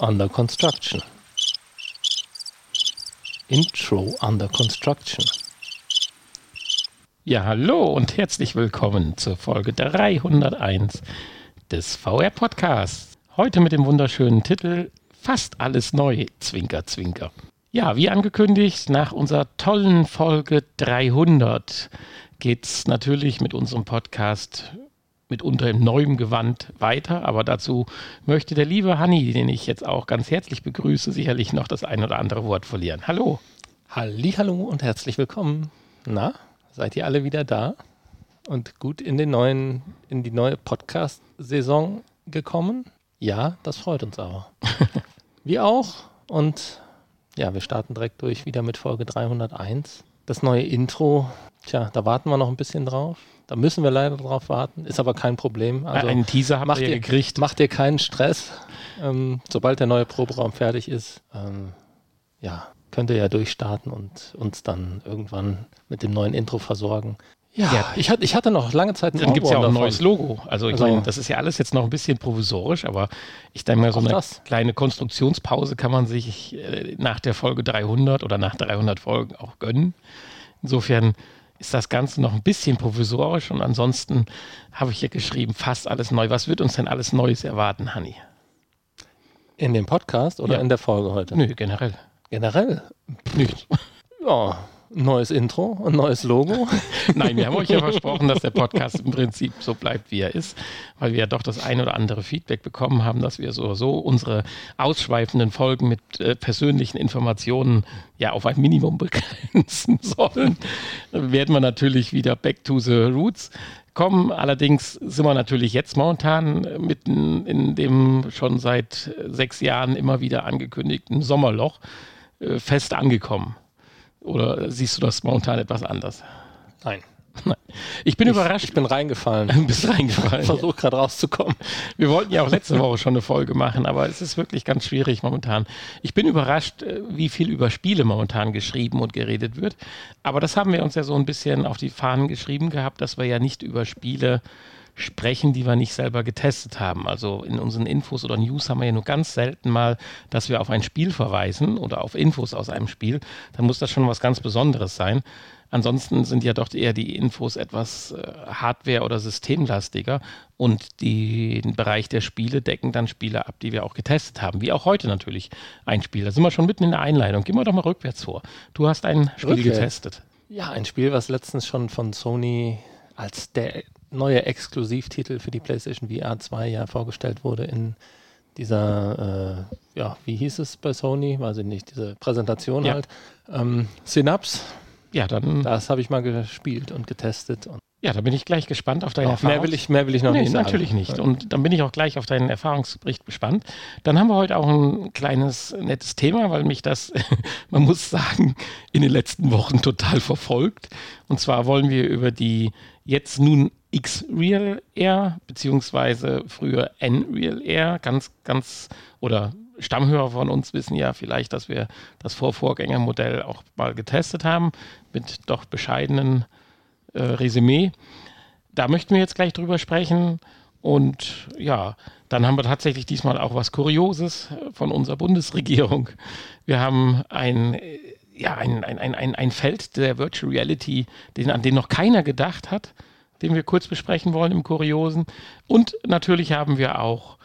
under construction. Intro under construction. Ja, hallo und herzlich willkommen zur Folge 301 des VR Podcasts. Heute mit dem wunderschönen Titel Fast alles neu, Zwinker, Zwinker. Ja, wie angekündigt, nach unserer tollen Folge 300 geht es natürlich mit unserem Podcast mitunter im neuen Gewand weiter. Aber dazu möchte der liebe Hanni, den ich jetzt auch ganz herzlich begrüße, sicherlich noch das ein oder andere Wort verlieren. Hallo. Hallo und herzlich willkommen. Na, seid ihr alle wieder da und gut in den neuen, in die neue Podcast-Saison gekommen? Ja, das freut uns aber. wir auch. Und ja, wir starten direkt durch wieder mit Folge 301. Das neue Intro, tja, da warten wir noch ein bisschen drauf. Da müssen wir leider drauf warten, ist aber kein Problem. Also Einen Teaser habt ihr gekriegt. Macht ihr keinen Stress. Ähm, sobald der neue Proberaum fertig ist, ähm, ja, könnt ihr ja durchstarten und uns dann irgendwann mit dem neuen Intro versorgen. Ja, ja, ich, hatte, ich hatte noch lange Zeit ein Dann gibt es ja auch ein neues Logo. Also, ich also, meine, das ist ja alles jetzt noch ein bisschen provisorisch, aber ich denke mal, so eine das. kleine Konstruktionspause kann man sich äh, nach der Folge 300 oder nach 300 Folgen auch gönnen. Insofern ist das Ganze noch ein bisschen provisorisch und ansonsten habe ich hier geschrieben, fast alles neu. Was wird uns denn alles Neues erwarten, Hanni? In dem Podcast oder ja. in der Folge heute? Nö, generell. Generell? Nichts. Ja, neues Intro, ein neues Logo. Nein, wir haben euch ja versprochen, dass der Podcast im Prinzip so bleibt, wie er ist, weil wir ja doch das ein oder andere Feedback bekommen haben, dass wir so, so unsere ausschweifenden Folgen mit äh, persönlichen Informationen ja auf ein Minimum begrenzen sollen. Dann werden wir natürlich wieder back to the roots kommen. Allerdings sind wir natürlich jetzt momentan mitten in dem schon seit sechs Jahren immer wieder angekündigten Sommerloch äh, fest angekommen. Oder siehst du das momentan etwas anders? Nein. Ich bin ich, überrascht. Ich bin reingefallen. Du bist reingefallen. Ich versuche gerade rauszukommen. Wir wollten ja auch letzte Woche schon eine Folge machen, aber es ist wirklich ganz schwierig momentan. Ich bin überrascht, äh, wie viel über Spiele momentan geschrieben und geredet wird. Aber das haben wir uns ja so ein bisschen auf die Fahnen geschrieben gehabt, dass wir ja nicht über Spiele sprechen, die wir nicht selber getestet haben. Also in unseren Infos oder News haben wir ja nur ganz selten mal, dass wir auf ein Spiel verweisen oder auf Infos aus einem Spiel. Dann muss das schon was ganz Besonderes sein. Ansonsten sind ja doch eher die Infos etwas äh, Hardware- oder systemlastiger und die, den Bereich der Spiele decken dann Spiele ab, die wir auch getestet haben, wie auch heute natürlich ein Spiel. Da sind wir schon mitten in der Einleitung. Gehen wir doch mal rückwärts vor. Du hast ein Spiel Rückwärts. getestet. Ja, ein Spiel, was letztens schon von Sony als der neue Exklusivtitel für die PlayStation VR 2 ja vorgestellt wurde in dieser, äh, ja, wie hieß es bei Sony? Weiß ich nicht, diese Präsentation ja. halt. Ähm, Synapse. Ja, dann. Das habe ich mal gespielt und getestet. Und ja, da bin ich gleich gespannt auf deine Erfahrung. Mehr will ich, mehr will ich noch nee, nicht sagen. natürlich nicht. Und dann bin ich auch gleich auf deinen Erfahrungsbericht gespannt. Dann haben wir heute auch ein kleines, nettes Thema, weil mich das, man muss sagen, in den letzten Wochen total verfolgt. Und zwar wollen wir über die jetzt nun X-Real Air, beziehungsweise früher N-Real Air, ganz, ganz, oder Stammhörer von uns wissen ja vielleicht, dass wir das Vorvorgängermodell auch mal getestet haben, mit doch bescheidenen äh, Resümee. Da möchten wir jetzt gleich drüber sprechen. Und ja, dann haben wir tatsächlich diesmal auch was Kurioses von unserer Bundesregierung. Wir haben ein, ja, ein, ein, ein, ein Feld der Virtual Reality, den, an den noch keiner gedacht hat, den wir kurz besprechen wollen im Kuriosen. Und natürlich haben wir auch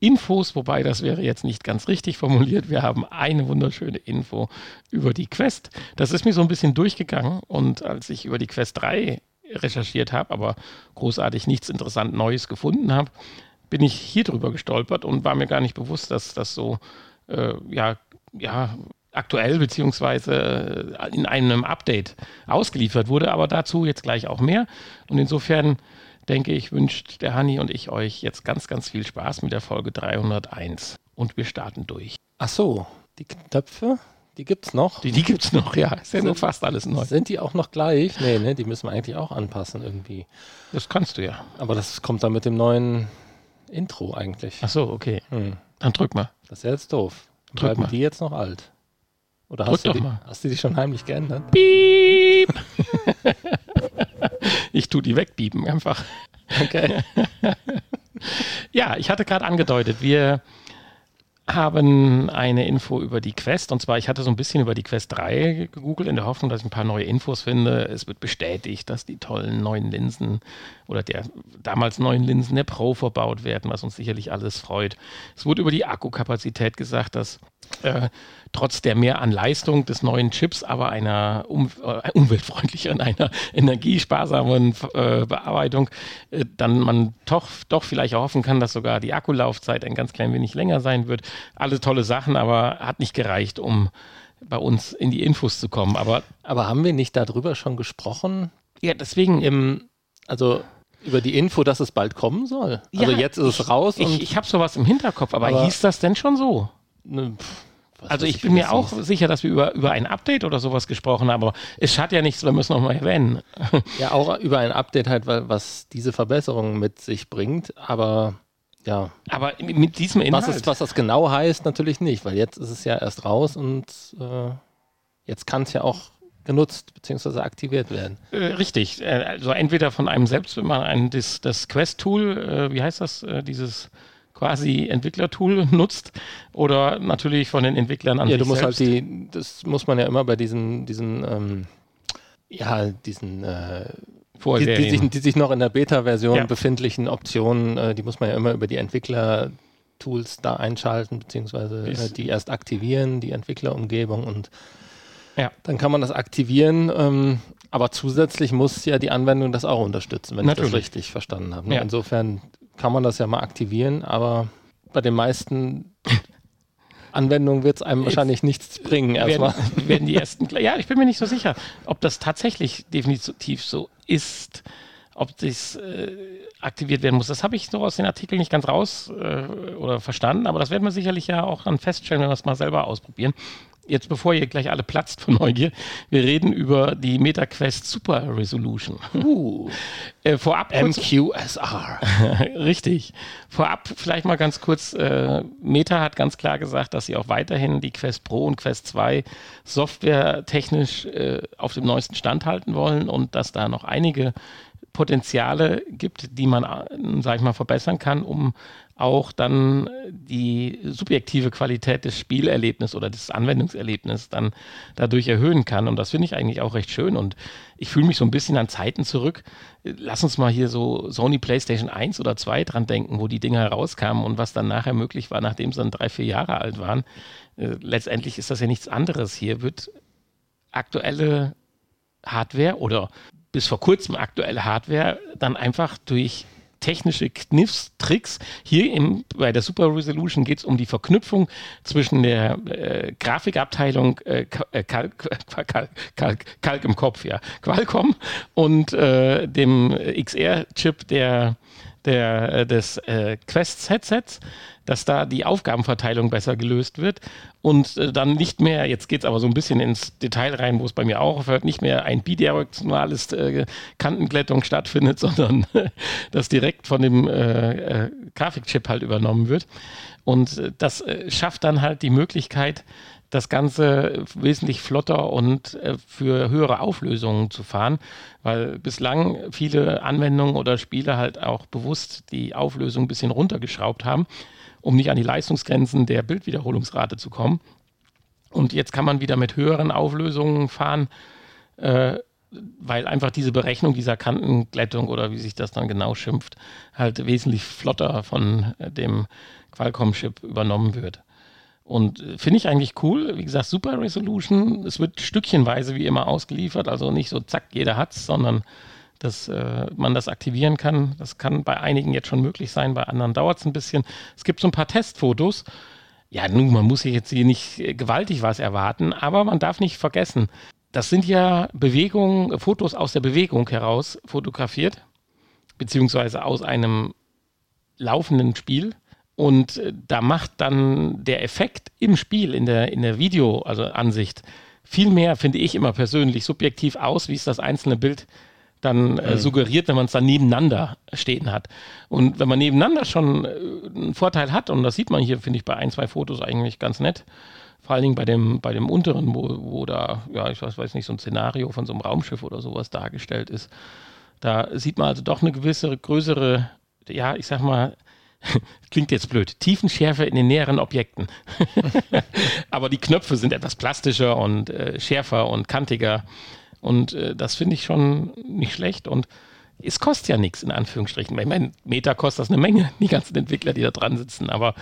Infos, wobei das wäre jetzt nicht ganz richtig formuliert. Wir haben eine wunderschöne Info über die Quest. Das ist mir so ein bisschen durchgegangen und als ich über die Quest 3 recherchiert habe, aber großartig nichts interessant Neues gefunden habe, bin ich hier drüber gestolpert und war mir gar nicht bewusst, dass das so äh, ja, ja, aktuell beziehungsweise in einem Update ausgeliefert wurde, aber dazu jetzt gleich auch mehr. Und insofern denke ich, wünscht der Hanni und ich euch jetzt ganz, ganz viel Spaß mit der Folge 301. Und wir starten durch. Ach so, die Knöpfe, die gibt es noch? Die, die es noch, ja. Ist ja sind, nur fast alles neu. Sind die auch noch gleich? Nee, ne, die müssen wir eigentlich auch anpassen irgendwie. Das kannst du ja. Aber das kommt dann mit dem neuen Intro eigentlich. Ach so, okay. Hm. Dann drück mal. Das ist ja jetzt doof. Drück Bleiben mal. die jetzt noch alt? Oder hast, drück du die, mal. hast du die schon heimlich geändert? Piep! ich tue die wegbieben einfach. Okay. ja, ich hatte gerade angedeutet, wir haben eine Info über die Quest. Und zwar, ich hatte so ein bisschen über die Quest 3 gegoogelt, in der Hoffnung, dass ich ein paar neue Infos finde. Es wird bestätigt, dass die tollen neuen Linsen oder der damals neuen Linsen der Pro verbaut werden, was uns sicherlich alles freut. Es wurde über die Akkukapazität gesagt, dass äh, trotz der mehr an Leistung des neuen Chips, aber einer um, äh, umweltfreundlicheren, einer energiesparsamen äh, Bearbeitung, äh, dann man doch, doch vielleicht hoffen kann, dass sogar die Akkulaufzeit ein ganz klein wenig länger sein wird. Alle tolle Sachen, aber hat nicht gereicht, um bei uns in die Infos zu kommen. Aber, aber haben wir nicht darüber schon gesprochen? Ja, deswegen. Im, also über die Info, dass es bald kommen soll. Also ja, jetzt ist es raus. Ich, ich habe sowas im Hinterkopf, aber, aber hieß das denn schon so? Ne, also ich bin mir auch hieß. sicher, dass wir über, über ein Update oder sowas gesprochen haben, aber es schadet ja nichts, wir es nochmal erwähnen. Ja, auch über ein Update halt, was diese Verbesserungen mit sich bringt, aber ja. Aber mit diesem Inhalt. Was, ist, was das genau heißt, natürlich nicht, weil jetzt ist es ja erst raus und äh, jetzt kann es ja auch genutzt bzw. aktiviert werden. Äh, richtig. Äh, also entweder von einem selbst, wenn man ein, das, das Quest-Tool, äh, wie heißt das, dieses quasi Entwicklertool nutzt oder natürlich von den Entwicklern an Ja, du musst halt selbst. halt die, das muss man ja immer bei diesen, diesen, ähm, ja, diesen äh, die, die, sich, die, sich, noch in der Beta-Version ja. befindlichen Optionen, äh, die muss man ja immer über die Entwickler-Tools da einschalten, beziehungsweise äh, die erst aktivieren, die Entwicklerumgebung und ja. dann kann man das aktivieren. Ähm, aber zusätzlich muss ja die Anwendung das auch unterstützen, wenn Natürlich. ich das richtig verstanden habe. Ne? Ja. Insofern kann man das ja mal aktivieren, aber bei den meisten Anwendungen wird es einem wahrscheinlich nichts bringen. Erstmal. Werden, werden die ersten, ja, ich bin mir nicht so sicher, ob das tatsächlich definitiv so ist, ob das äh, aktiviert werden muss. Das habe ich so aus den Artikeln nicht ganz raus äh, oder verstanden, aber das werden wir sicherlich ja auch dann feststellen, wenn wir es mal selber ausprobieren jetzt bevor ihr gleich alle platzt von Neugier, wir reden über die MetaQuest Super Resolution. Uh, äh, vorab MQSR. Richtig. Vorab vielleicht mal ganz kurz, äh, Meta hat ganz klar gesagt, dass sie auch weiterhin die Quest Pro und Quest 2 softwaretechnisch äh, auf dem neuesten Stand halten wollen und dass da noch einige Potenziale gibt, die man, äh, sag ich mal, verbessern kann, um auch dann die subjektive Qualität des Spielerlebnisses oder des Anwendungserlebnisses dann dadurch erhöhen kann. Und das finde ich eigentlich auch recht schön. Und ich fühle mich so ein bisschen an Zeiten zurück. Lass uns mal hier so Sony PlayStation 1 oder 2 dran denken, wo die Dinger herauskamen und was dann nachher möglich war, nachdem sie dann drei, vier Jahre alt waren. Äh, letztendlich ist das ja nichts anderes. Hier wird aktuelle Hardware oder bis vor kurzem aktuelle Hardware dann einfach durch technische Kniffs, Tricks. Hier im, bei der Super Resolution geht es um die Verknüpfung zwischen der äh, Grafikabteilung äh, äh Kalk, Kalk, Kalk, Kalk, im Kopf, ja, Qualcomm und äh, dem XR-Chip der, der, äh, des äh, Quest-Headsets dass da die Aufgabenverteilung besser gelöst wird und äh, dann nicht mehr, jetzt geht es aber so ein bisschen ins Detail rein, wo es bei mir auch aufhört, nicht mehr ein bidirektionales äh, Kantenglättung stattfindet, sondern das direkt von dem äh, äh, Grafikchip halt übernommen wird. Und äh, das äh, schafft dann halt die Möglichkeit, das Ganze wesentlich flotter und äh, für höhere Auflösungen zu fahren, weil bislang viele Anwendungen oder Spiele halt auch bewusst die Auflösung ein bisschen runtergeschraubt haben um nicht an die Leistungsgrenzen der Bildwiederholungsrate zu kommen. Und jetzt kann man wieder mit höheren Auflösungen fahren, äh, weil einfach diese Berechnung dieser Kantenglättung oder wie sich das dann genau schimpft, halt wesentlich flotter von äh, dem Qualcomm-Chip übernommen wird. Und äh, finde ich eigentlich cool. Wie gesagt, Super Resolution. Es wird stückchenweise wie immer ausgeliefert, also nicht so zack, jeder hat's, sondern dass äh, man das aktivieren kann. Das kann bei einigen jetzt schon möglich sein, bei anderen dauert es ein bisschen. Es gibt so ein paar Testfotos. Ja, nun, man muss jetzt hier nicht äh, gewaltig was erwarten, aber man darf nicht vergessen, das sind ja Bewegungen, Fotos aus der Bewegung heraus fotografiert, beziehungsweise aus einem laufenden Spiel. Und äh, da macht dann der Effekt im Spiel, in der, in der Video, also Ansicht, viel mehr, finde ich immer persönlich, subjektiv aus, wie es das einzelne Bild dann äh, mhm. suggeriert, wenn man es dann nebeneinander stehen hat. Und wenn man nebeneinander schon äh, einen Vorteil hat, und das sieht man hier, finde ich, bei ein, zwei Fotos eigentlich ganz nett, vor allen Dingen bei dem, bei dem unteren, wo, wo da, ja, ich weiß, weiß nicht, so ein Szenario von so einem Raumschiff oder sowas dargestellt ist. Da sieht man also doch eine gewisse größere, ja, ich sag mal, klingt jetzt blöd, Tiefenschärfe in den näheren Objekten. Aber die Knöpfe sind etwas plastischer und äh, schärfer und kantiger. Und äh, das finde ich schon nicht schlecht. Und es kostet ja nichts, in Anführungsstrichen. Ich meine, Meta kostet das eine Menge, die ganzen Entwickler, die da dran sitzen. Aber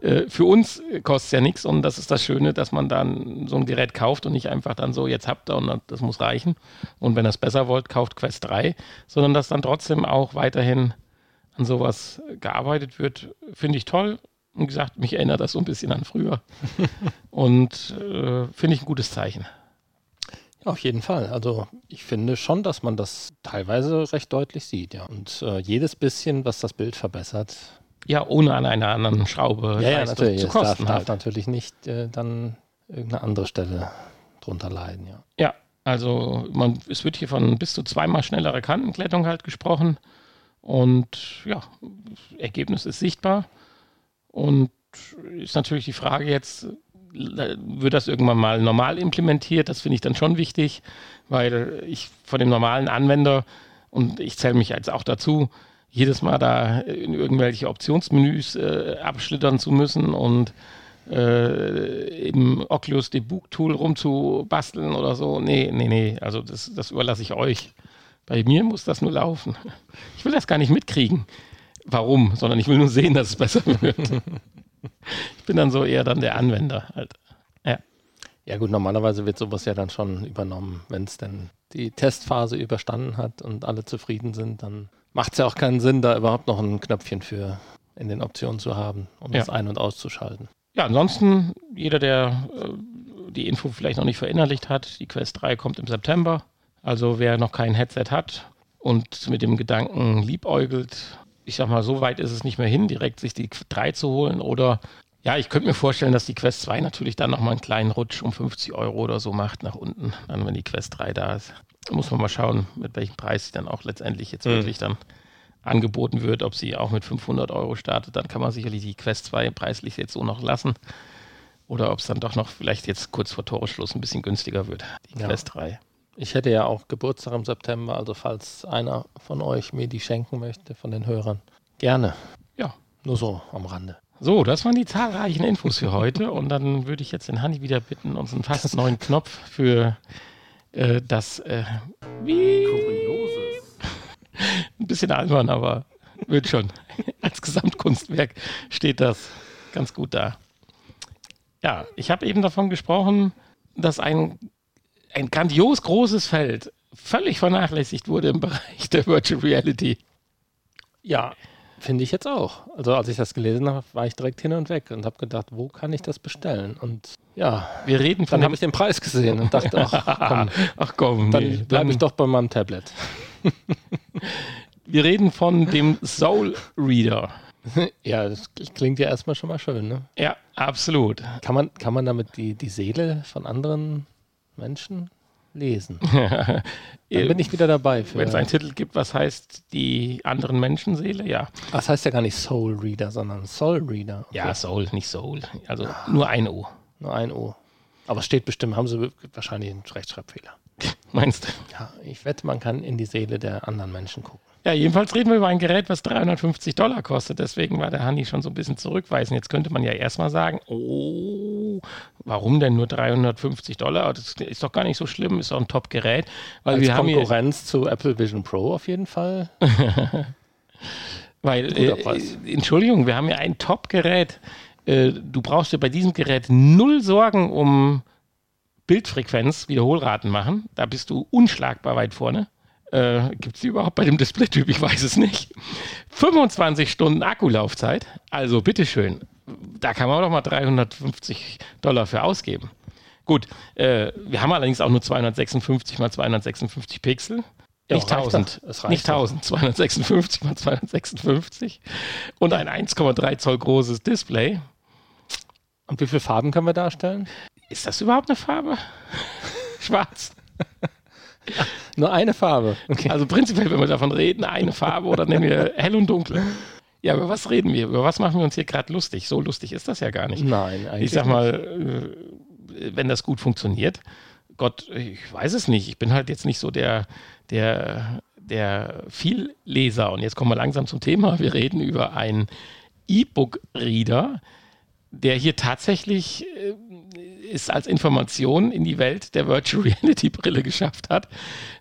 äh, für uns kostet es ja nichts. Und das ist das Schöne, dass man dann so ein Gerät kauft und nicht einfach dann so, jetzt habt ihr und das muss reichen. Und wenn ihr es besser wollt, kauft Quest 3. Sondern dass dann trotzdem auch weiterhin an sowas gearbeitet wird, finde ich toll. Und gesagt, mich erinnert das so ein bisschen an früher. und äh, finde ich ein gutes Zeichen. Auf jeden Fall. Also ich finde schon, dass man das teilweise recht deutlich sieht, ja. Und äh, jedes bisschen, was das Bild verbessert. Ja, ohne an einer anderen Schraube ja, ja, natürlich. zu kosten. Darf, halt. darf natürlich nicht äh, dann irgendeine andere Stelle drunter leiden, ja. Ja, also man, es wird hier von bis zu zweimal schnellere Kantenklettung halt gesprochen. Und ja, Ergebnis ist sichtbar. Und ist natürlich die Frage jetzt, wird das irgendwann mal normal implementiert. Das finde ich dann schon wichtig, weil ich von dem normalen Anwender, und ich zähle mich jetzt auch dazu, jedes Mal da in irgendwelche Optionsmenüs äh, abschlittern zu müssen und äh, im Oculus Debug Tool rumzubasteln oder so. Nee, nee, nee. Also das, das überlasse ich euch. Bei mir muss das nur laufen. Ich will das gar nicht mitkriegen. Warum? Sondern ich will nur sehen, dass es besser wird. Ich bin dann so eher dann der Anwender halt. Ja. Ja gut, normalerweise wird sowas ja dann schon übernommen. Wenn es denn die Testphase überstanden hat und alle zufrieden sind, dann macht es ja auch keinen Sinn, da überhaupt noch ein Knöpfchen für in den Optionen zu haben, um ja. das ein- und auszuschalten. Ja, ansonsten, jeder, der äh, die Info vielleicht noch nicht verinnerlicht hat, die Quest 3 kommt im September. Also wer noch kein Headset hat und mit dem Gedanken liebäugelt, ich sag mal, so weit ist es nicht mehr hin, direkt sich die 3 zu holen. Oder ja, ich könnte mir vorstellen, dass die Quest 2 natürlich dann nochmal einen kleinen Rutsch um 50 Euro oder so macht nach unten, dann wenn die Quest 3 da ist. Da muss man mal schauen, mit welchem Preis sie dann auch letztendlich jetzt mhm. wirklich dann angeboten wird, ob sie auch mit 500 Euro startet, dann kann man sicherlich die Quest 2 preislich jetzt so noch lassen. Oder ob es dann doch noch vielleicht jetzt kurz vor Toreschluss ein bisschen günstiger wird, die ja. Quest 3. Ich hätte ja auch Geburtstag im September, also falls einer von euch mir die schenken möchte, von den Hörern, gerne. Ja. Nur so am Rande. So, das waren die zahlreichen Infos für heute. Und dann würde ich jetzt den Hanni wieder bitten, uns einen fast neuen Knopf für äh, das äh, wie Kurioses. Ein bisschen albern, aber wird schon. Als Gesamtkunstwerk steht das ganz gut da. Ja, ich habe eben davon gesprochen, dass ein ein grandios großes Feld völlig vernachlässigt wurde im Bereich der Virtual Reality. Ja, finde ich jetzt auch. Also als ich das gelesen habe, war ich direkt hin und weg und habe gedacht, wo kann ich das bestellen? Und ja, wir reden von. Dann habe ich den Preis gesehen und dachte, ach komm, ach komm dann nee, bleibe ich doch bei meinem Tablet. wir reden von dem Soul Reader. Ja, das klingt ja erstmal schon mal schön, ne? Ja, absolut. Kann man, kann man damit die, die Seele von anderen Menschen lesen. Dann bin ich wieder dabei. Wenn es einen Titel gibt, was heißt die anderen Menschenseele, ja. Das heißt ja gar nicht Soul Reader, sondern Soul Reader. Okay. Ja, Soul, nicht Soul. Also ah. nur ein O. Nur ein O. Aber es steht bestimmt, haben sie wahrscheinlich einen Rechtschreibfehler. Meinst du? Ja, ich wette, man kann in die Seele der anderen Menschen gucken. Ja, jedenfalls reden wir über ein Gerät, was 350 Dollar kostet. Deswegen war der Hanni schon so ein bisschen zurückweisend. Jetzt könnte man ja erstmal sagen, oh, warum denn nur 350 Dollar? Das ist doch gar nicht so schlimm, ist doch ein Top-Gerät. Weil Als wir Konkurrenz haben zu Apple Vision Pro auf jeden Fall. weil, äh, Entschuldigung, wir haben ja ein Top-Gerät. Äh, du brauchst dir bei diesem Gerät null Sorgen um Bildfrequenz, Wiederholraten machen. Da bist du unschlagbar weit vorne. Äh, Gibt es die überhaupt bei dem Display-Typ? Ich weiß es nicht. 25 Stunden Akkulaufzeit. Also bitteschön. Da kann man doch mal 350 Dollar für ausgeben. Gut, äh, wir haben allerdings auch nur 256 mal 256 Pixel. Ja, nicht 1000, nicht 1000, 256 mal 256 und ein 1,3 Zoll großes Display. Und wie viele Farben können wir darstellen? Ist das überhaupt eine Farbe? Schwarz. Nur eine Farbe. Okay. Also prinzipiell, wenn wir davon reden, eine Farbe oder nennen wir hell und dunkel. Ja, über was reden wir? Über was machen wir uns hier gerade lustig? So lustig ist das ja gar nicht. Nein, eigentlich. Ich sag mal, äh, wenn das gut funktioniert, Gott, ich weiß es nicht. Ich bin halt jetzt nicht so der, der, der Vielleser. Und jetzt kommen wir langsam zum Thema. Wir reden über ein E-Book-Reader, der hier tatsächlich äh, ist als Information in die Welt der Virtual Reality Brille geschafft hat.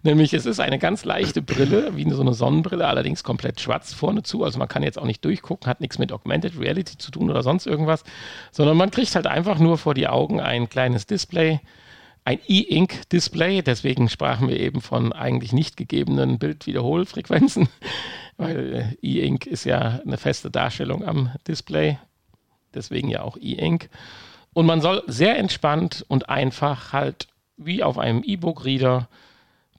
Nämlich es ist eine ganz leichte Brille, wie so eine Sonnenbrille, allerdings komplett schwarz vorne zu. Also man kann jetzt auch nicht durchgucken, hat nichts mit Augmented Reality zu tun oder sonst irgendwas, sondern man kriegt halt einfach nur vor die Augen ein kleines Display, ein E-Ink-Display. Deswegen sprachen wir eben von eigentlich nicht gegebenen Bildwiederholfrequenzen, weil äh, E-Ink ist ja eine feste Darstellung am Display. Deswegen ja auch E-Ink. Und man soll sehr entspannt und einfach halt wie auf einem E-Book-Reader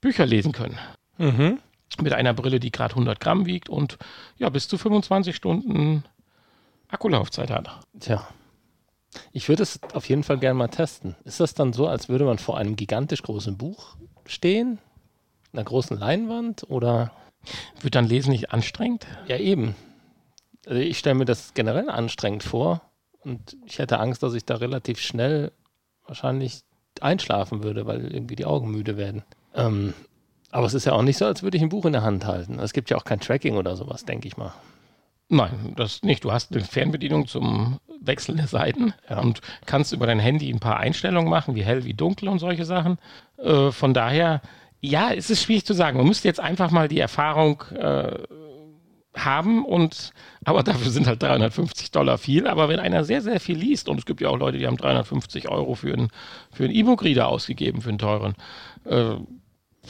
Bücher lesen können. Mhm. Mit einer Brille, die gerade 100 Gramm wiegt und ja, bis zu 25 Stunden Akkulaufzeit hat. Tja. Ich würde es auf jeden Fall gerne mal testen. Ist das dann so, als würde man vor einem gigantisch großen Buch stehen? Einer großen Leinwand? Oder. Wird dann Lesen nicht anstrengend? Ja, eben. Also ich stelle mir das generell anstrengend vor. Und ich hätte Angst, dass ich da relativ schnell wahrscheinlich einschlafen würde, weil irgendwie die Augen müde werden. Ähm, aber es ist ja auch nicht so, als würde ich ein Buch in der Hand halten. Es gibt ja auch kein Tracking oder sowas, denke ich mal. Nein, das nicht. Du hast eine Fernbedienung zum Wechseln der Seiten ja. und kannst über dein Handy ein paar Einstellungen machen, wie hell, wie dunkel und solche Sachen. Äh, von daher, ja, es ist schwierig zu sagen. Man müsste jetzt einfach mal die Erfahrung äh, haben und aber dafür sind halt 350 Dollar viel. Aber wenn einer sehr, sehr viel liest, und es gibt ja auch Leute, die haben 350 Euro für einen für E-Book-Reader ausgegeben, für einen teuren, äh,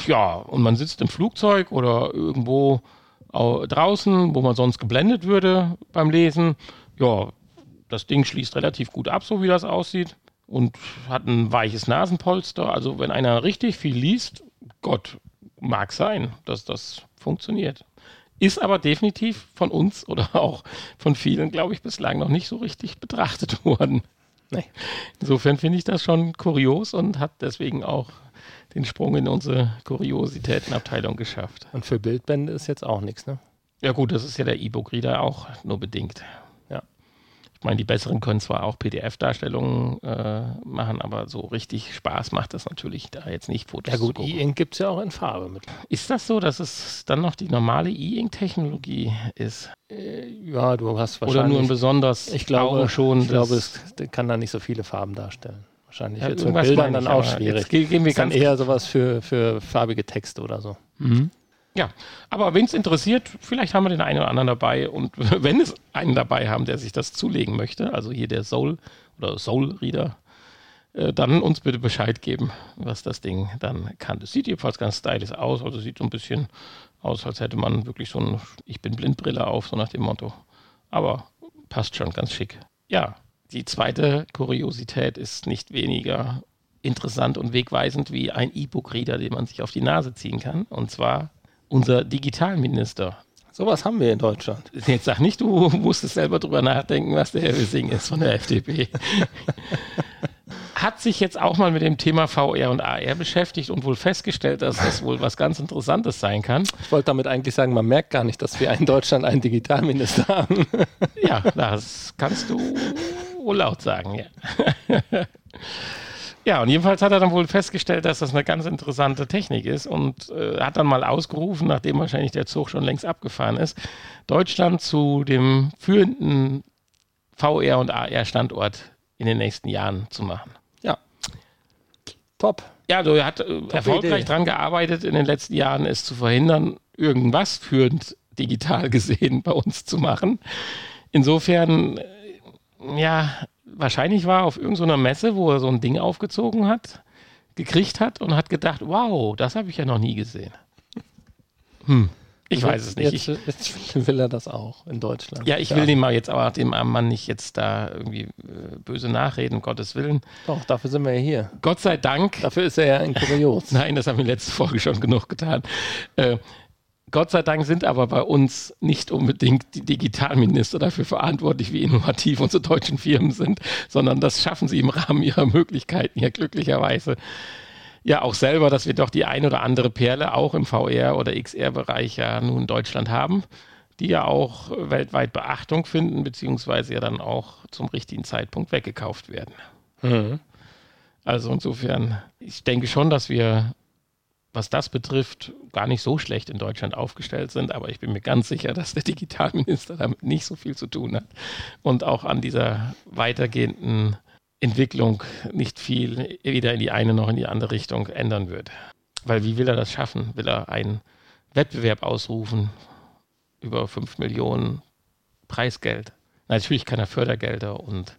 ja, und man sitzt im Flugzeug oder irgendwo draußen, wo man sonst geblendet würde beim Lesen, ja, das Ding schließt relativ gut ab, so wie das aussieht, und hat ein weiches Nasenpolster. Also wenn einer richtig viel liest, Gott, mag sein, dass das funktioniert. Ist aber definitiv von uns oder auch von vielen, glaube ich, bislang noch nicht so richtig betrachtet worden. Nee. Insofern finde ich das schon kurios und hat deswegen auch den Sprung in unsere Kuriositätenabteilung geschafft. Und für Bildbände ist jetzt auch nichts, ne? Ja gut, das ist ja der E-Book-Reader auch nur bedingt meine, die besseren können zwar auch PDF-Darstellungen äh, machen, aber so richtig Spaß macht das natürlich da jetzt nicht Fotos Ja gut, E-Ink gibt es ja auch in Farbe mit. Ist das so, dass es dann noch die normale E-Ink-Technologie ist? Äh, ja, du hast wahrscheinlich... Oder nur ein besonders ich glaube, schon. Ich glaube, es kann da nicht so viele Farben darstellen. Wahrscheinlich ja, jetzt mit Bildern dann auch schwierig. Jetzt gehen wir ganz eher sowas für, für farbige Texte oder so. Mhm. Ja, aber wenn es interessiert, vielleicht haben wir den einen oder anderen dabei. Und wenn es einen dabei haben, der sich das zulegen möchte, also hier der Soul oder Soul Reader, äh, dann uns bitte Bescheid geben, was das Ding dann kann. Das sieht jedenfalls ganz stylisch aus. Also sieht so ein bisschen aus, als hätte man wirklich so ein Ich bin Blindbrille auf, so nach dem Motto. Aber passt schon ganz schick. Ja, die zweite Kuriosität ist nicht weniger interessant und wegweisend wie ein E-Book-Reader, den man sich auf die Nase ziehen kann. Und zwar unser Digitalminister. Sowas haben wir in Deutschland. Jetzt sag nicht, du musstest selber drüber nachdenken, was der Herr Wissing ist von der FDP. Hat sich jetzt auch mal mit dem Thema VR und AR beschäftigt und wohl festgestellt, dass das wohl was ganz Interessantes sein kann. Ich wollte damit eigentlich sagen, man merkt gar nicht, dass wir in Deutschland einen Digitalminister haben. Ja, das kannst du wohl laut sagen, ja. Ja, und jedenfalls hat er dann wohl festgestellt, dass das eine ganz interessante Technik ist und äh, hat dann mal ausgerufen, nachdem wahrscheinlich der Zug schon längst abgefahren ist, Deutschland zu dem führenden VR- und AR-Standort in den nächsten Jahren zu machen. Ja. Top. Ja, also er hat äh, erfolgreich daran gearbeitet, in den letzten Jahren es zu verhindern, irgendwas führend digital gesehen bei uns zu machen. Insofern, äh, ja, wahrscheinlich war auf irgendeiner Messe, wo er so ein Ding aufgezogen hat, gekriegt hat und hat gedacht, wow, das habe ich ja noch nie gesehen. Hm. Ich also weiß es nicht. Jetzt, jetzt, will er das auch in Deutschland. Ja, ich will ja. dem mal jetzt aber dem armen Mann nicht jetzt da irgendwie äh, böse nachreden, um Gottes Willen. Doch, dafür sind wir ja hier. Gott sei Dank. Dafür ist er ja ein Kurios. Nein, das haben wir letzte Folge schon genug getan. Äh, Gott sei Dank sind aber bei uns nicht unbedingt die Digitalminister dafür verantwortlich, wie innovativ unsere deutschen Firmen sind, sondern das schaffen sie im Rahmen ihrer Möglichkeiten ja glücklicherweise ja auch selber, dass wir doch die ein oder andere Perle auch im VR- oder XR-Bereich ja nun in Deutschland haben, die ja auch weltweit Beachtung finden, beziehungsweise ja dann auch zum richtigen Zeitpunkt weggekauft werden. Mhm. Also insofern, ich denke schon, dass wir was das betrifft, gar nicht so schlecht in Deutschland aufgestellt sind. Aber ich bin mir ganz sicher, dass der Digitalminister damit nicht so viel zu tun hat und auch an dieser weitergehenden Entwicklung nicht viel weder in die eine noch in die andere Richtung ändern wird. Weil wie will er das schaffen? Will er einen Wettbewerb ausrufen über 5 Millionen Preisgeld? Natürlich kann er Fördergelder und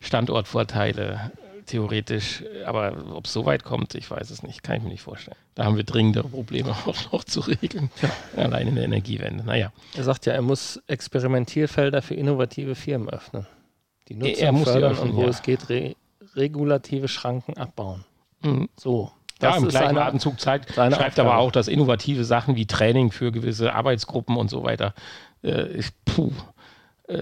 Standortvorteile theoretisch, aber ob es so weit kommt, ich weiß es nicht, kann ich mir nicht vorstellen. Da haben wir dringendere Probleme auch noch zu regeln, ja. allein in der Energiewende. Naja. Er sagt ja, er muss Experimentierfelder für innovative Firmen öffnen. Die Nutzung er muss fördern öffnen, und wo ja. es geht, re regulative Schranken abbauen. Mhm. So. Das ja, im gleichen seine, Atemzug zeigt, schreibt Aufgabe. aber auch, dass innovative Sachen wie Training für gewisse Arbeitsgruppen und so weiter, äh, ich, puh,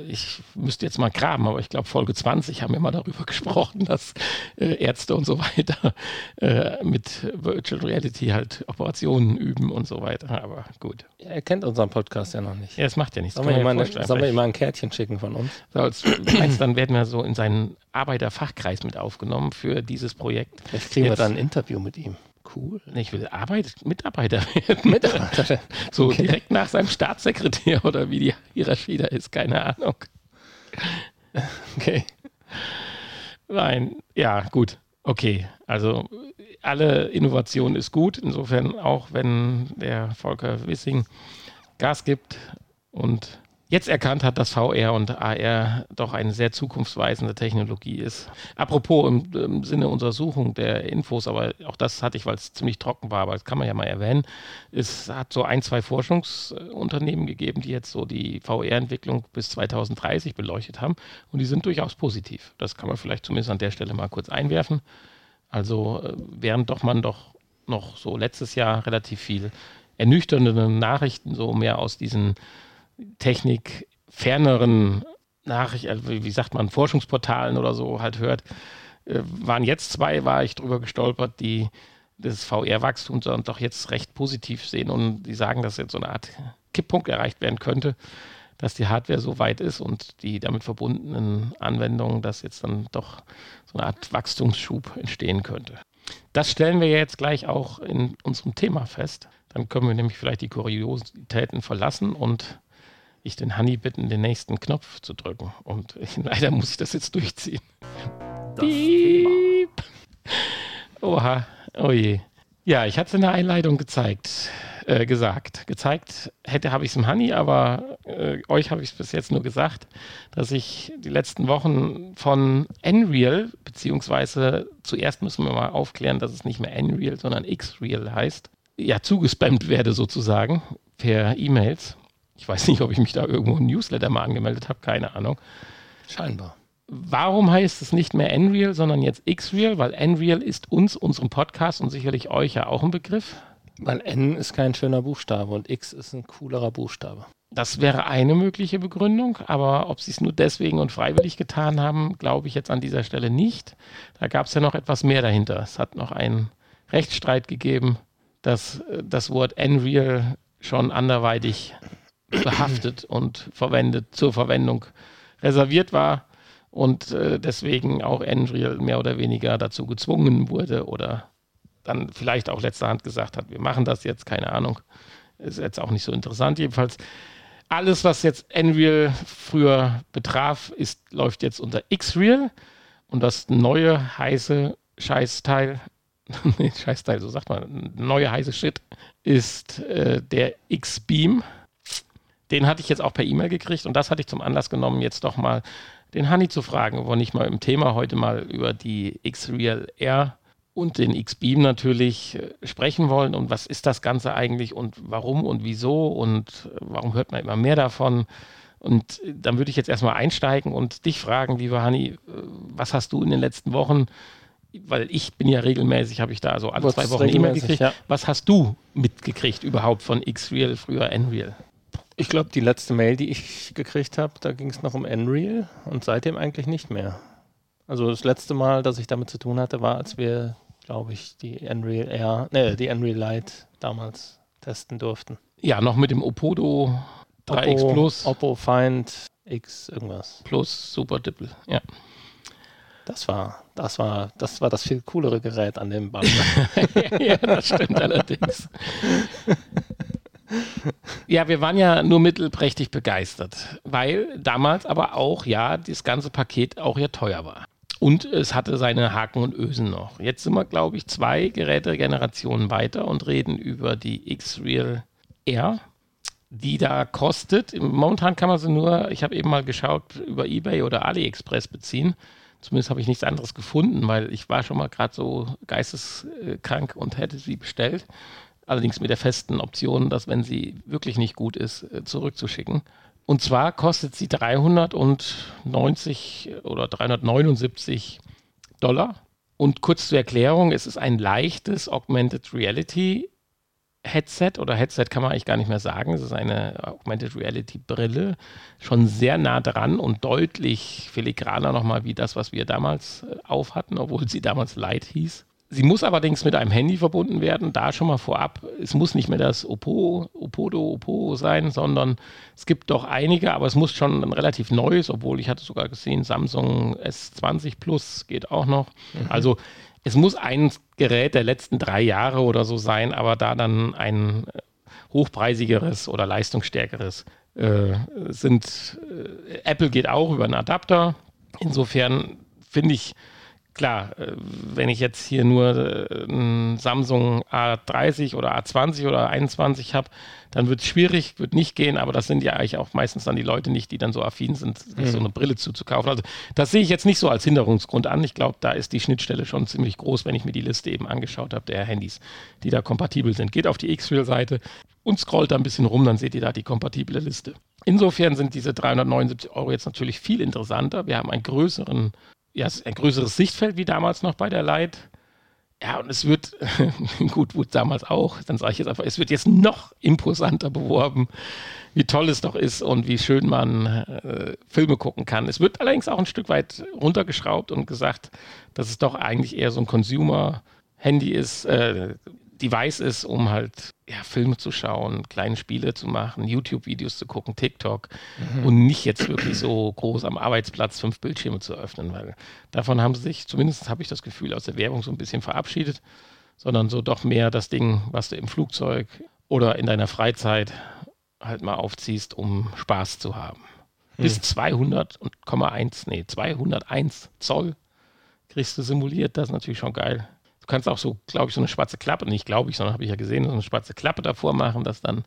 ich müsste jetzt mal graben, aber ich glaube, Folge 20 haben wir mal darüber gesprochen, dass äh, Ärzte und so weiter äh, mit Virtual Reality halt Operationen üben und so weiter. Aber gut. Ja, er kennt unseren Podcast ja noch nicht. Ja, das macht ja nichts. Sollen wir, ihm eine, sollen wir ihm mal ein Kärtchen schicken von uns? So, als, meinst, dann werden wir so in seinen Arbeiterfachkreis mit aufgenommen für dieses Projekt. Vielleicht kriegen jetzt, wir dann ein Interview mit ihm cool. Ich will Arbeit, Mitarbeiter werden. Mitarbeiter. so okay. direkt nach seinem Staatssekretär oder wie die Hierarchie da ist, keine Ahnung. Okay. Nein, ja, gut. Okay, also alle Innovation ist gut. Insofern auch, wenn der Volker Wissing Gas gibt und jetzt erkannt hat, dass VR und AR doch eine sehr zukunftsweisende Technologie ist. Apropos im, im Sinne unserer Suchung der Infos, aber auch das hatte ich, weil es ziemlich trocken war, aber das kann man ja mal erwähnen. Es hat so ein, zwei Forschungsunternehmen gegeben, die jetzt so die VR-Entwicklung bis 2030 beleuchtet haben und die sind durchaus positiv. Das kann man vielleicht zumindest an der Stelle mal kurz einwerfen. Also äh, während doch man doch noch so letztes Jahr relativ viel ernüchternde Nachrichten so mehr aus diesen Technik ferneren Nachrichten, also wie sagt man, Forschungsportalen oder so halt hört, äh, waren jetzt zwei, war ich drüber gestolpert, die das VR-Wachstum doch jetzt recht positiv sehen und die sagen, dass jetzt so eine Art Kipppunkt erreicht werden könnte, dass die Hardware so weit ist und die damit verbundenen Anwendungen, dass jetzt dann doch so eine Art Wachstumsschub entstehen könnte. Das stellen wir jetzt gleich auch in unserem Thema fest. Dann können wir nämlich vielleicht die Kuriositäten verlassen und ich den Honey bitten, den nächsten Knopf zu drücken. Und ich, leider muss ich das jetzt durchziehen. Das Piep. Oha, oh je. Ja, ich hatte es in der Einleitung gezeigt, äh, gesagt. Gezeigt hätte habe ich es im Honey, aber äh, euch habe ich es bis jetzt nur gesagt, dass ich die letzten Wochen von Nreal, beziehungsweise zuerst müssen wir mal aufklären, dass es nicht mehr Nreal, sondern Xreal heißt, ja, zugespammt werde sozusagen per E-Mails. Ich weiß nicht, ob ich mich da irgendwo im Newsletter mal angemeldet habe, keine Ahnung. Scheinbar. Warum heißt es nicht mehr Nreal, sondern jetzt Xreal? Weil Nreal ist uns, unserem Podcast und sicherlich euch ja auch ein Begriff. Weil N ist kein schöner Buchstabe und X ist ein coolerer Buchstabe. Das wäre eine mögliche Begründung, aber ob sie es nur deswegen und freiwillig getan haben, glaube ich jetzt an dieser Stelle nicht. Da gab es ja noch etwas mehr dahinter. Es hat noch einen Rechtsstreit gegeben, dass äh, das Wort Nreal schon anderweitig behaftet und verwendet, zur Verwendung reserviert war und äh, deswegen auch Enreal mehr oder weniger dazu gezwungen wurde oder dann vielleicht auch letzter Hand gesagt hat, wir machen das jetzt, keine Ahnung. Ist jetzt auch nicht so interessant. Jedenfalls alles, was jetzt Enreal früher betraf, ist, läuft jetzt unter Xreal und das neue heiße Scheißteil, nee, Scheißteil, so sagt man, neue heiße Shit ist äh, der X-Beam den hatte ich jetzt auch per E-Mail gekriegt und das hatte ich zum Anlass genommen, jetzt doch mal den Hanni zu fragen, wo nicht mal im Thema heute mal über die X-Real R und den X-Beam natürlich äh, sprechen wollen und was ist das Ganze eigentlich und warum und wieso und äh, warum hört man immer mehr davon. Und äh, dann würde ich jetzt erstmal einsteigen und dich fragen, lieber Hanni, was hast du in den letzten Wochen, weil ich bin ja regelmäßig, habe ich da also alle zwei Wochen E-Mail gekriegt, ja. was hast du mitgekriegt überhaupt von X-Real, früher N-Real? Ich glaube, die letzte Mail, die ich gekriegt habe, da ging es noch um Unreal und seitdem eigentlich nicht mehr. Also das letzte Mal, dass ich damit zu tun hatte, war, als wir, glaube ich, die Unreal Air, ne, die Unreal Light damals testen durften. Ja, noch mit dem Opodo 3X Oppo, Plus. Oppo Find X irgendwas. Plus Super Dipple, ja. Das war, das war, das war das viel coolere Gerät an dem Band. ja, das stimmt allerdings. Ja, wir waren ja nur mittelprächtig begeistert, weil damals aber auch ja das ganze Paket auch ja teuer war. Und es hatte seine Haken und Ösen noch. Jetzt sind wir, glaube ich, zwei Gerätegenerationen weiter und reden über die X-Real R, die da kostet. Momentan kann man sie nur, ich habe eben mal geschaut, über eBay oder AliExpress beziehen. Zumindest habe ich nichts anderes gefunden, weil ich war schon mal gerade so geisteskrank und hätte sie bestellt. Allerdings mit der festen Option, dass wenn sie wirklich nicht gut ist, äh, zurückzuschicken. Und zwar kostet sie 390 oder 379 Dollar. Und kurz zur Erklärung, es ist ein leichtes Augmented Reality Headset oder Headset kann man eigentlich gar nicht mehr sagen. Es ist eine Augmented Reality Brille, schon sehr nah dran und deutlich filigraner nochmal wie das, was wir damals äh, aufhatten, obwohl sie damals Light hieß. Sie muss allerdings mit einem Handy verbunden werden. Da schon mal vorab, es muss nicht mehr das Oppo, Opodo, Oppo sein, sondern es gibt doch einige, aber es muss schon ein relativ neues, obwohl ich hatte sogar gesehen, Samsung S20 Plus geht auch noch. Mhm. Also es muss ein Gerät der letzten drei Jahre oder so sein, aber da dann ein äh, hochpreisigeres oder leistungsstärkeres äh, sind. Äh, Apple geht auch über einen Adapter. Insofern finde ich, klar, äh, wenn ich jetzt hier nur äh, ein Samsung A30 oder A20 oder A21 habe, dann wird es schwierig, wird nicht gehen, aber das sind ja eigentlich auch meistens dann die Leute nicht, die dann so affin sind, sich mhm. so eine Brille zuzukaufen. Also das sehe ich jetzt nicht so als Hinderungsgrund an. Ich glaube, da ist die Schnittstelle schon ziemlich groß, wenn ich mir die Liste eben angeschaut habe, der Handys, die da kompatibel sind. Geht auf die X-Real-Seite und scrollt da ein bisschen rum, dann seht ihr da die kompatible Liste. Insofern sind diese 379 Euro jetzt natürlich viel interessanter. Wir haben einen größeren ja, ein größeres Sichtfeld wie damals noch bei der Light. Ja, und es wird, gut, wurde damals auch, dann sage ich jetzt einfach, es wird jetzt noch imposanter beworben, wie toll es doch ist und wie schön man äh, Filme gucken kann. Es wird allerdings auch ein Stück weit runtergeschraubt und gesagt, dass es doch eigentlich eher so ein Consumer-Handy ist, äh, Device ist, um halt ja, Filme zu schauen, kleine Spiele zu machen, YouTube-Videos zu gucken, TikTok mhm. und nicht jetzt wirklich so groß am Arbeitsplatz fünf Bildschirme zu öffnen, weil davon haben sie sich, zumindest habe ich das Gefühl, aus der Werbung so ein bisschen verabschiedet, sondern so doch mehr das Ding, was du im Flugzeug oder in deiner Freizeit halt mal aufziehst, um Spaß zu haben. Mhm. Bis 200,1, nee, 201 Zoll kriegst du simuliert, das ist natürlich schon geil. Du kannst auch so, glaube ich, so eine schwarze Klappe, nicht glaube ich, sondern habe ich ja gesehen, so eine schwarze Klappe davor machen, dass dann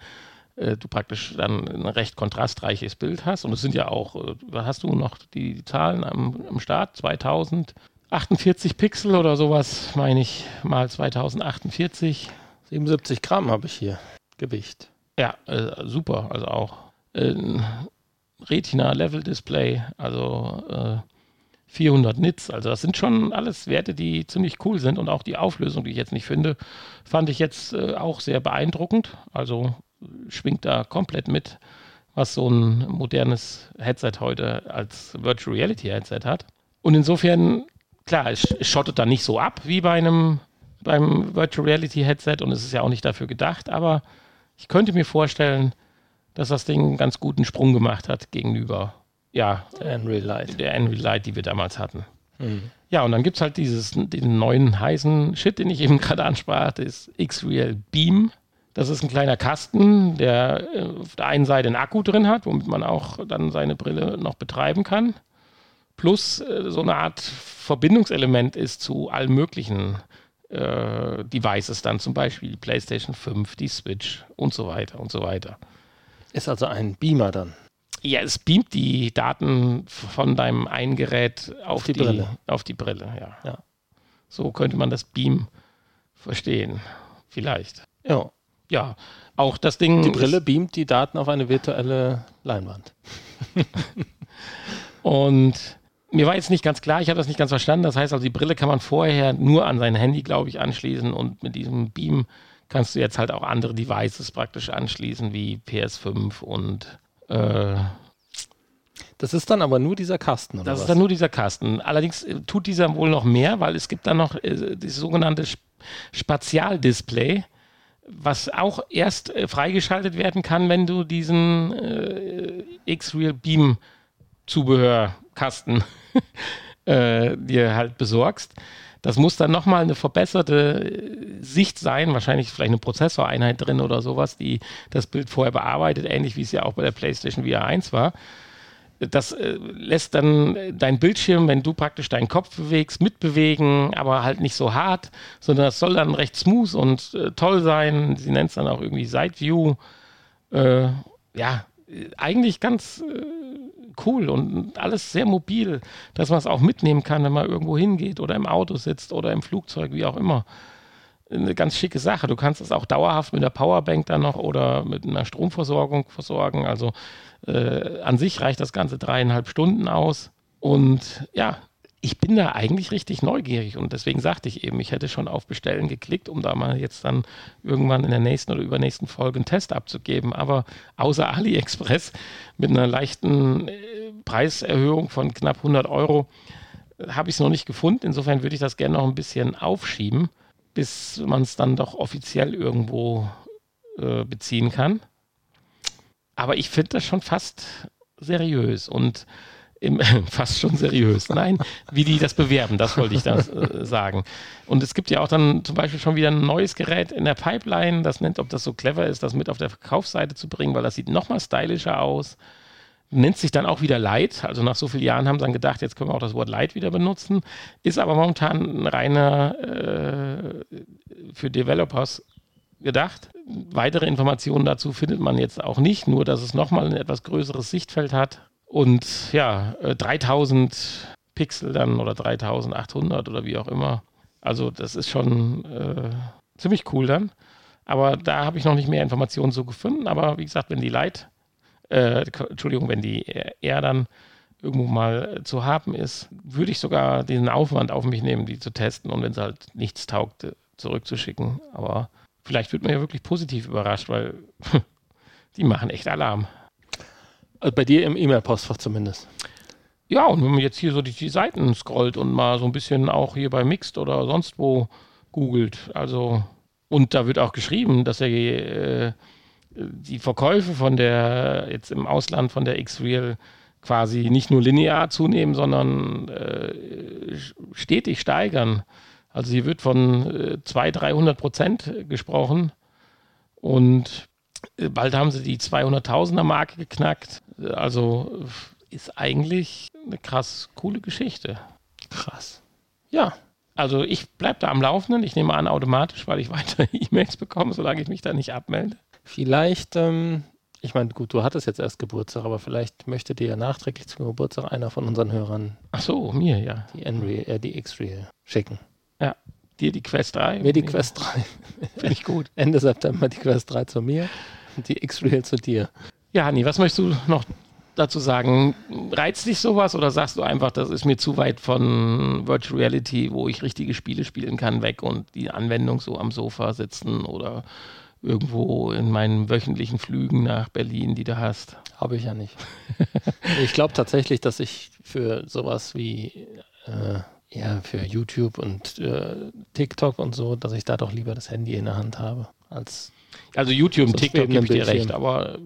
äh, du praktisch dann ein recht kontrastreiches Bild hast. Und es sind ja auch, äh, hast du noch die, die Zahlen am, am Start? 2048 Pixel oder sowas, meine ich, mal 2048. 77 Gramm habe ich hier, Gewicht. Ja, äh, super. Also auch äh, Retina-Level-Display, also äh, 400 Nits. Also das sind schon alles Werte, die ziemlich cool sind und auch die Auflösung, die ich jetzt nicht finde, fand ich jetzt äh, auch sehr beeindruckend. Also schwingt da komplett mit, was so ein modernes Headset heute als Virtual Reality Headset hat. Und insofern, klar, es schottet da nicht so ab wie bei einem beim Virtual Reality Headset und es ist ja auch nicht dafür gedacht, aber ich könnte mir vorstellen, dass das Ding einen ganz guten Sprung gemacht hat gegenüber ja, der Unreal Light. Der Unreal Light, die wir damals hatten. Mhm. Ja, und dann gibt es halt dieses, den neuen heißen Shit, den ich eben gerade ansprach, das X-Real Beam. Das ist ein kleiner Kasten, der äh, auf der einen Seite einen Akku drin hat, womit man auch dann seine Brille noch betreiben kann. Plus äh, so eine Art Verbindungselement ist zu allen möglichen äh, Devices, dann zum Beispiel die PlayStation 5, die Switch und so weiter und so weiter. Ist also ein Beamer dann. Ja, es beamt die Daten von deinem einen Gerät auf, auf die, die, Brille. Auf die Brille, ja. ja. So könnte man das Beam verstehen. Vielleicht. Ja. Ja, auch das Ding. Die Brille beamt die Daten auf eine virtuelle Leinwand. Und mir war jetzt nicht ganz klar, ich habe das nicht ganz verstanden. Das heißt also, die Brille kann man vorher nur an sein Handy, glaube ich, anschließen und mit diesem Beam kannst du jetzt halt auch andere Devices praktisch anschließen, wie PS5 und äh, das ist dann aber nur dieser Kasten, oder? Das was? ist dann nur dieser Kasten. Allerdings äh, tut dieser wohl noch mehr, weil es gibt dann noch äh, das sogenannte Spatialdisplay, was auch erst äh, freigeschaltet werden kann, wenn du diesen äh, X-Real Beam Zubehörkasten äh, dir halt besorgst. Das muss dann nochmal eine verbesserte äh, Sicht sein, wahrscheinlich vielleicht eine Prozessoreinheit drin oder sowas, die das Bild vorher bearbeitet, ähnlich wie es ja auch bei der PlayStation VR 1 war. Das äh, lässt dann dein Bildschirm, wenn du praktisch deinen Kopf bewegst, mitbewegen, aber halt nicht so hart, sondern das soll dann recht smooth und äh, toll sein. Sie nennt es dann auch irgendwie Side View. Äh, ja, eigentlich ganz äh, cool und alles sehr mobil, dass man es auch mitnehmen kann, wenn man irgendwo hingeht oder im Auto sitzt oder im Flugzeug, wie auch immer. Eine ganz schicke Sache. Du kannst es auch dauerhaft mit der Powerbank dann noch oder mit einer Stromversorgung versorgen. Also äh, an sich reicht das Ganze dreieinhalb Stunden aus. Und ja, ich bin da eigentlich richtig neugierig und deswegen sagte ich eben, ich hätte schon auf Bestellen geklickt, um da mal jetzt dann irgendwann in der nächsten oder übernächsten Folge einen Test abzugeben. Aber außer AliExpress mit einer leichten äh, Preiserhöhung von knapp 100 Euro äh, habe ich es noch nicht gefunden. Insofern würde ich das gerne noch ein bisschen aufschieben, bis man es dann doch offiziell irgendwo äh, beziehen kann. Aber ich finde das schon fast seriös und im, fast schon seriös. Nein, wie die das bewerben, das wollte ich da äh, sagen. Und es gibt ja auch dann zum Beispiel schon wieder ein neues Gerät in der Pipeline, das nennt, ob das so clever ist, das mit auf der Verkaufsseite zu bringen, weil das sieht nochmal stylischer aus. Nennt sich dann auch wieder Light. Also nach so vielen Jahren haben sie dann gedacht, jetzt können wir auch das Wort Light wieder benutzen. Ist aber momentan ein reiner äh, für Developers gedacht. Weitere Informationen dazu findet man jetzt auch nicht, nur dass es nochmal ein etwas größeres Sichtfeld hat und ja, 3000 äh, Pixel dann oder 3800 oder wie auch immer. Also das ist schon äh, ziemlich cool dann. Aber da habe ich noch nicht mehr Informationen so gefunden. Aber wie gesagt, wenn die Light, äh, Entschuldigung, wenn die R dann irgendwo mal zu haben ist, würde ich sogar diesen Aufwand auf mich nehmen, die zu testen und wenn es halt nichts taugt, zurückzuschicken. Aber vielleicht wird man ja wirklich positiv überrascht, weil die machen echt Alarm. Also bei dir im E-Mail-Postfach zumindest. Ja, und wenn man jetzt hier so die, die, Seiten scrollt und mal so ein bisschen auch hier bei Mixed oder sonst wo googelt, also und da wird auch geschrieben, dass er äh, die Verkäufe von der jetzt im Ausland von der X-Real quasi nicht nur linear zunehmen, sondern äh, stetig steigern. Also hier wird von äh, 200, 300 Prozent gesprochen und bald haben sie die 200.000er Marke geknackt. Also ist eigentlich eine krass coole Geschichte. Krass. Ja, also ich bleibe da am Laufenden. Ich nehme an automatisch, weil ich weiter E-Mails bekomme, solange ich mich da nicht abmelde. Vielleicht, ähm, ich meine, gut, du hattest jetzt erst Geburtstag, aber vielleicht möchte dir ja nachträglich zum Geburtstag einer von unseren Hörern. Ach so, mir, ja. Die, Unreal, äh, die X-Real schicken. Ja, dir die Quest 3. Mir die Quest 3. Finde ich gut. Ende September die Quest 3 zu mir und die X-Real zu dir. Ja, Hanni, was möchtest du noch dazu sagen? Reizt dich sowas oder sagst du einfach, das ist mir zu weit von Virtual Reality, wo ich richtige Spiele spielen kann, weg und die Anwendung so am Sofa sitzen oder irgendwo in meinen wöchentlichen Flügen nach Berlin, die du hast? Habe ich ja nicht. ich glaube tatsächlich, dass ich für sowas wie äh, ja, für YouTube und äh, TikTok und so, dass ich da doch lieber das Handy in der Hand habe als also YouTube und TikTok gebe ich dir recht, aber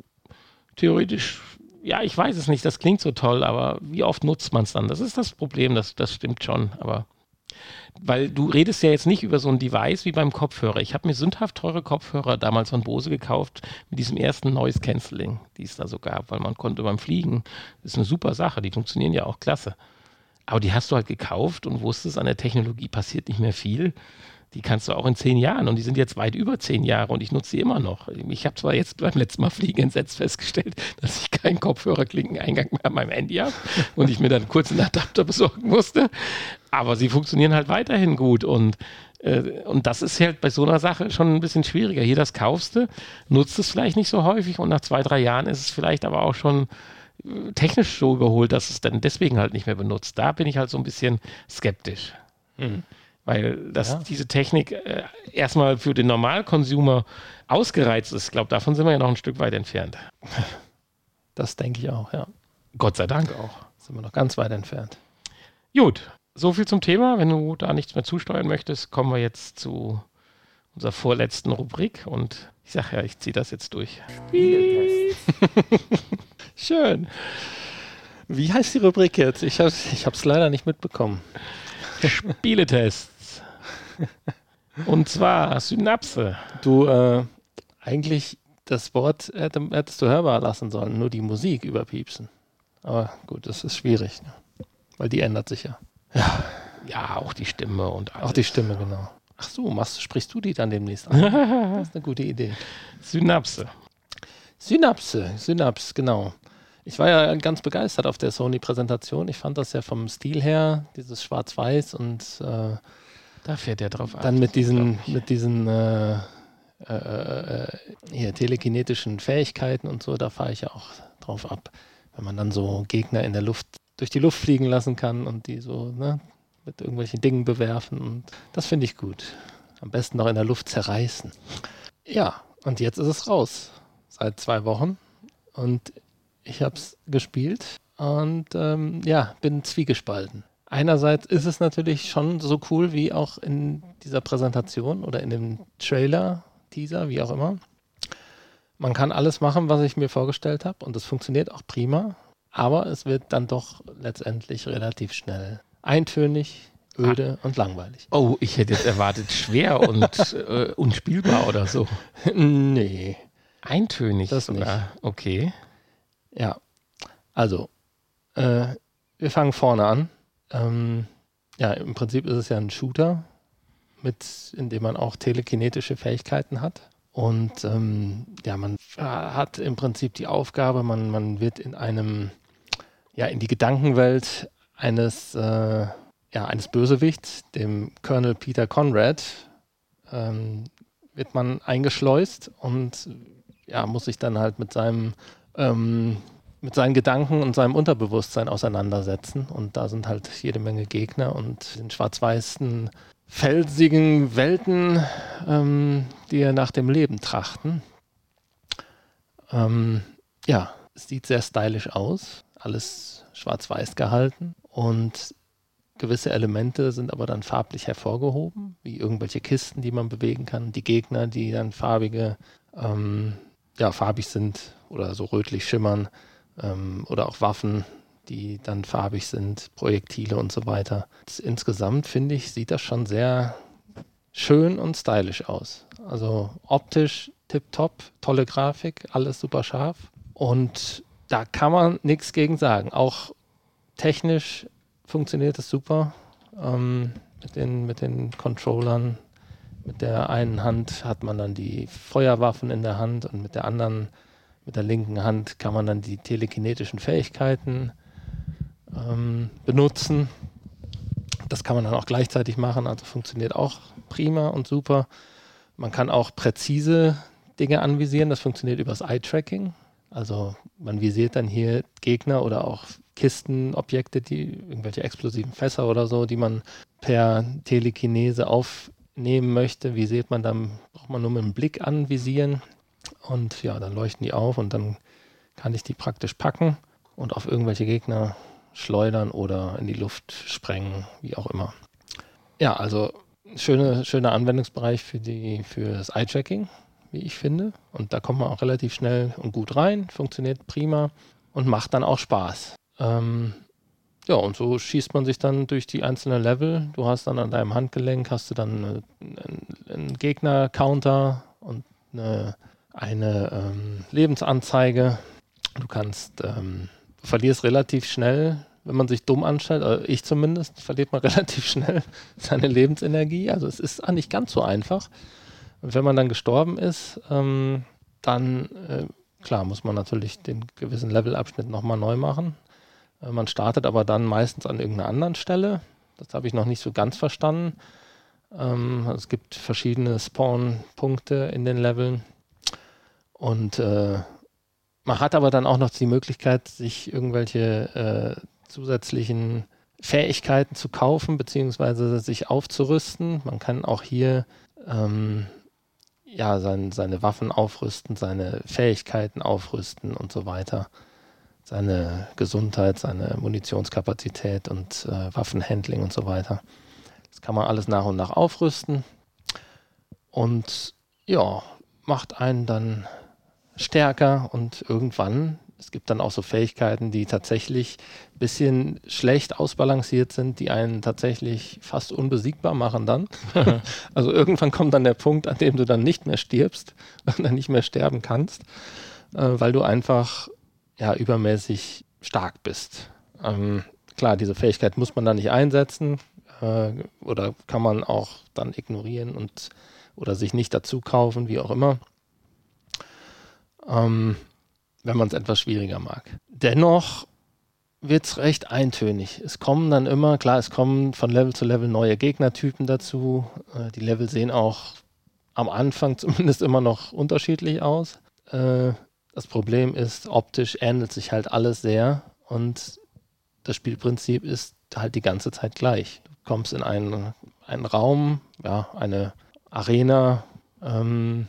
theoretisch, ja, ich weiß es nicht, das klingt so toll, aber wie oft nutzt man es dann? Das ist das Problem, das, das stimmt schon, aber weil du redest ja jetzt nicht über so ein Device wie beim Kopfhörer. Ich habe mir sündhaft teure Kopfhörer damals von Bose gekauft mit diesem ersten Noise Cancelling, die es da so gab, weil man konnte beim Fliegen, das ist eine super Sache, die funktionieren ja auch klasse. Aber die hast du halt gekauft und wusstest, an der Technologie passiert nicht mehr viel die kannst du auch in zehn Jahren und die sind jetzt weit über zehn Jahre und ich nutze sie immer noch. Ich habe zwar jetzt beim letzten Mal Fliegen entsetzt festgestellt, dass ich keinen Kopfhörerklinkeneingang mehr an meinem Handy habe und ich mir dann kurz einen Adapter besorgen musste, aber sie funktionieren halt weiterhin gut und äh, und das ist halt bei so einer Sache schon ein bisschen schwieriger. Hier das kaufst du, nutzt es vielleicht nicht so häufig und nach zwei, drei Jahren ist es vielleicht aber auch schon äh, technisch so überholt, dass es dann deswegen halt nicht mehr benutzt. Da bin ich halt so ein bisschen skeptisch. Mhm weil das, ja. diese Technik äh, erstmal für den Normalkonsumer ausgereizt ist. Ich glaube, davon sind wir ja noch ein Stück weit entfernt. Das denke ich auch, ja. Gott sei Dank auch. Sind wir noch ganz weit entfernt. Gut, so viel zum Thema. Wenn du da nichts mehr zusteuern möchtest, kommen wir jetzt zu unserer vorletzten Rubrik und ich sage ja, ich ziehe das jetzt durch. Schön. Wie heißt die Rubrik jetzt? Ich habe es leider nicht mitbekommen. Spieletests. Und zwar Synapse. Du, äh, eigentlich das Wort hätte, hättest du hörbar lassen sollen, nur die Musik überpiepsen. Aber gut, das ist schwierig, ne? weil die ändert sich ja. Ja, ja auch die Stimme und alles. Auch die Stimme, genau. Ach so, machst, sprichst du die dann demnächst an? das ist eine gute Idee. Synapse. Synapse, Synapse, genau. Ich war ja ganz begeistert auf der Sony-Präsentation. Ich fand das ja vom Stil her, dieses Schwarz-Weiß und äh, da fährt er drauf ab. Dann mit diesen, mit diesen äh, äh, äh, hier, telekinetischen Fähigkeiten und so, da fahre ich ja auch drauf ab. Wenn man dann so Gegner in der Luft durch die Luft fliegen lassen kann und die so ne, mit irgendwelchen Dingen bewerfen. Und das finde ich gut. Am besten noch in der Luft zerreißen. Ja, und jetzt ist es raus. Seit zwei Wochen. Und ich habe es gespielt und ähm, ja, bin zwiegespalten. Einerseits ist es natürlich schon so cool wie auch in dieser Präsentation oder in dem Trailer, Teaser, wie auch immer. Man kann alles machen, was ich mir vorgestellt habe und es funktioniert auch prima, aber es wird dann doch letztendlich relativ schnell eintönig, öde ah. und langweilig. Oh, ich hätte jetzt erwartet schwer und äh, unspielbar oder so. Nee. Eintönig das sogar. Nicht. Okay. Ja. Also, äh, wir fangen vorne an. Ähm, ja, im Prinzip ist es ja ein Shooter, mit, in dem man auch telekinetische Fähigkeiten hat. Und ähm, ja, man hat im Prinzip die Aufgabe, man, man wird in einem, ja, in die Gedankenwelt eines, äh, ja, eines Bösewichts, dem Colonel Peter Conrad, ähm, wird man eingeschleust und ja, muss sich dann halt mit seinem ähm, mit seinen Gedanken und seinem Unterbewusstsein auseinandersetzen. Und da sind halt jede Menge Gegner und in schwarz-weißen felsigen Welten, ähm, die nach dem Leben trachten. Ähm, ja, es sieht sehr stylisch aus, alles schwarz-weiß gehalten und gewisse Elemente sind aber dann farblich hervorgehoben, wie irgendwelche Kisten, die man bewegen kann, die Gegner, die dann farbige, ähm, ja, farbig sind oder so rötlich schimmern ähm, oder auch Waffen, die dann farbig sind, Projektile und so weiter. Insgesamt finde ich, sieht das schon sehr schön und stylisch aus. Also optisch tipptopp, tolle Grafik, alles super scharf. Und da kann man nichts gegen sagen. Auch technisch funktioniert es super. Ähm, mit, den, mit den Controllern. Mit der einen Hand hat man dann die Feuerwaffen in der Hand und mit der anderen, mit der linken Hand kann man dann die telekinetischen Fähigkeiten ähm, benutzen. Das kann man dann auch gleichzeitig machen, also funktioniert auch prima und super. Man kann auch präzise Dinge anvisieren, das funktioniert übers Eye-Tracking. Also man visiert dann hier Gegner oder auch Kisten, Objekte, die irgendwelche explosiven Fässer oder so, die man per Telekinese aufnehmen möchte. Wie sieht man dann, braucht man nur mit dem Blick anvisieren und ja, dann leuchten die auf und dann kann ich die praktisch packen und auf irgendwelche Gegner schleudern oder in die Luft sprengen, wie auch immer. Ja, also schöne, schöner Anwendungsbereich für, die, für das Eye-Tracking, wie ich finde. Und da kommt man auch relativ schnell und gut rein, funktioniert prima und macht dann auch Spaß. Ähm, ja, und so schießt man sich dann durch die einzelnen Level. Du hast dann an deinem Handgelenk hast du dann einen, einen Gegner-Counter und eine, eine ähm, Lebensanzeige. Du kannst ähm, verlierst relativ schnell, wenn man sich dumm anstellt, also ich zumindest, verliert man relativ schnell seine Lebensenergie. Also es ist nicht ganz so einfach. Und wenn man dann gestorben ist, ähm, dann, äh, klar, muss man natürlich den gewissen Levelabschnitt nochmal neu machen. Äh, man startet aber dann meistens an irgendeiner anderen Stelle. Das habe ich noch nicht so ganz verstanden. Ähm, es gibt verschiedene Spawn-Punkte in den Leveln. Und äh, man hat aber dann auch noch die Möglichkeit, sich irgendwelche äh, zusätzlichen Fähigkeiten zu kaufen, beziehungsweise sich aufzurüsten. Man kann auch hier ähm, ja, sein, seine Waffen aufrüsten, seine Fähigkeiten aufrüsten und so weiter. Seine Gesundheit, seine Munitionskapazität und äh, Waffenhandling und so weiter. Das kann man alles nach und nach aufrüsten. Und ja, macht einen dann stärker und irgendwann es gibt dann auch so Fähigkeiten, die tatsächlich ein bisschen schlecht ausbalanciert sind, die einen tatsächlich fast unbesiegbar machen dann. also irgendwann kommt dann der Punkt, an dem du dann nicht mehr stirbst und dann nicht mehr sterben kannst, äh, weil du einfach ja übermäßig stark bist. Ähm, klar, diese Fähigkeit muss man dann nicht einsetzen äh, oder kann man auch dann ignorieren und oder sich nicht dazu kaufen, wie auch immer. Ähm, wenn man es etwas schwieriger mag. Dennoch wird es recht eintönig. Es kommen dann immer, klar, es kommen von Level zu Level neue Gegnertypen dazu. Äh, die Level sehen auch am Anfang zumindest immer noch unterschiedlich aus. Äh, das Problem ist, optisch ähnelt sich halt alles sehr und das Spielprinzip ist halt die ganze Zeit gleich. Du kommst in einen, einen Raum, ja, eine Arena, ähm,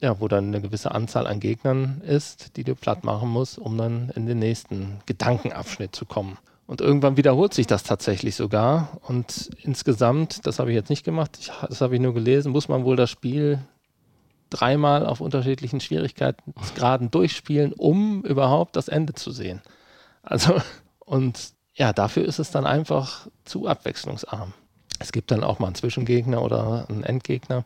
ja, wo dann eine gewisse Anzahl an Gegnern ist, die du platt machen musst, um dann in den nächsten Gedankenabschnitt zu kommen. Und irgendwann wiederholt sich das tatsächlich sogar. Und insgesamt, das habe ich jetzt nicht gemacht, ich, das habe ich nur gelesen, muss man wohl das Spiel dreimal auf unterschiedlichen Schwierigkeitsgraden durchspielen, um überhaupt das Ende zu sehen. Also, und ja, dafür ist es dann einfach zu abwechslungsarm. Es gibt dann auch mal einen Zwischengegner oder einen Endgegner,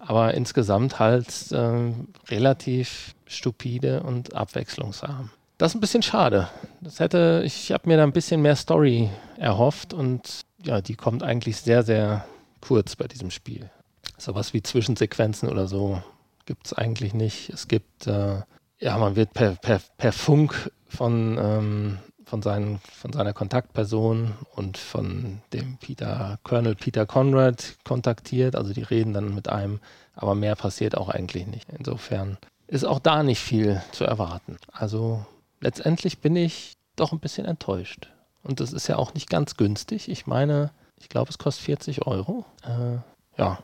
aber insgesamt halt äh, relativ stupide und abwechslungsarm. Das ist ein bisschen schade. Das hätte, ich habe mir da ein bisschen mehr Story erhofft und ja, die kommt eigentlich sehr, sehr kurz bei diesem Spiel. Sowas wie Zwischensequenzen oder so gibt es eigentlich nicht. Es gibt, äh, ja, man wird per, per, per Funk von ähm, von, seinen, von seiner Kontaktperson und von dem Peter, Colonel Peter Conrad kontaktiert. Also die reden dann mit einem, aber mehr passiert auch eigentlich nicht. Insofern ist auch da nicht viel zu erwarten. Also letztendlich bin ich doch ein bisschen enttäuscht. Und das ist ja auch nicht ganz günstig. Ich meine, ich glaube, es kostet 40 Euro. Äh, ja,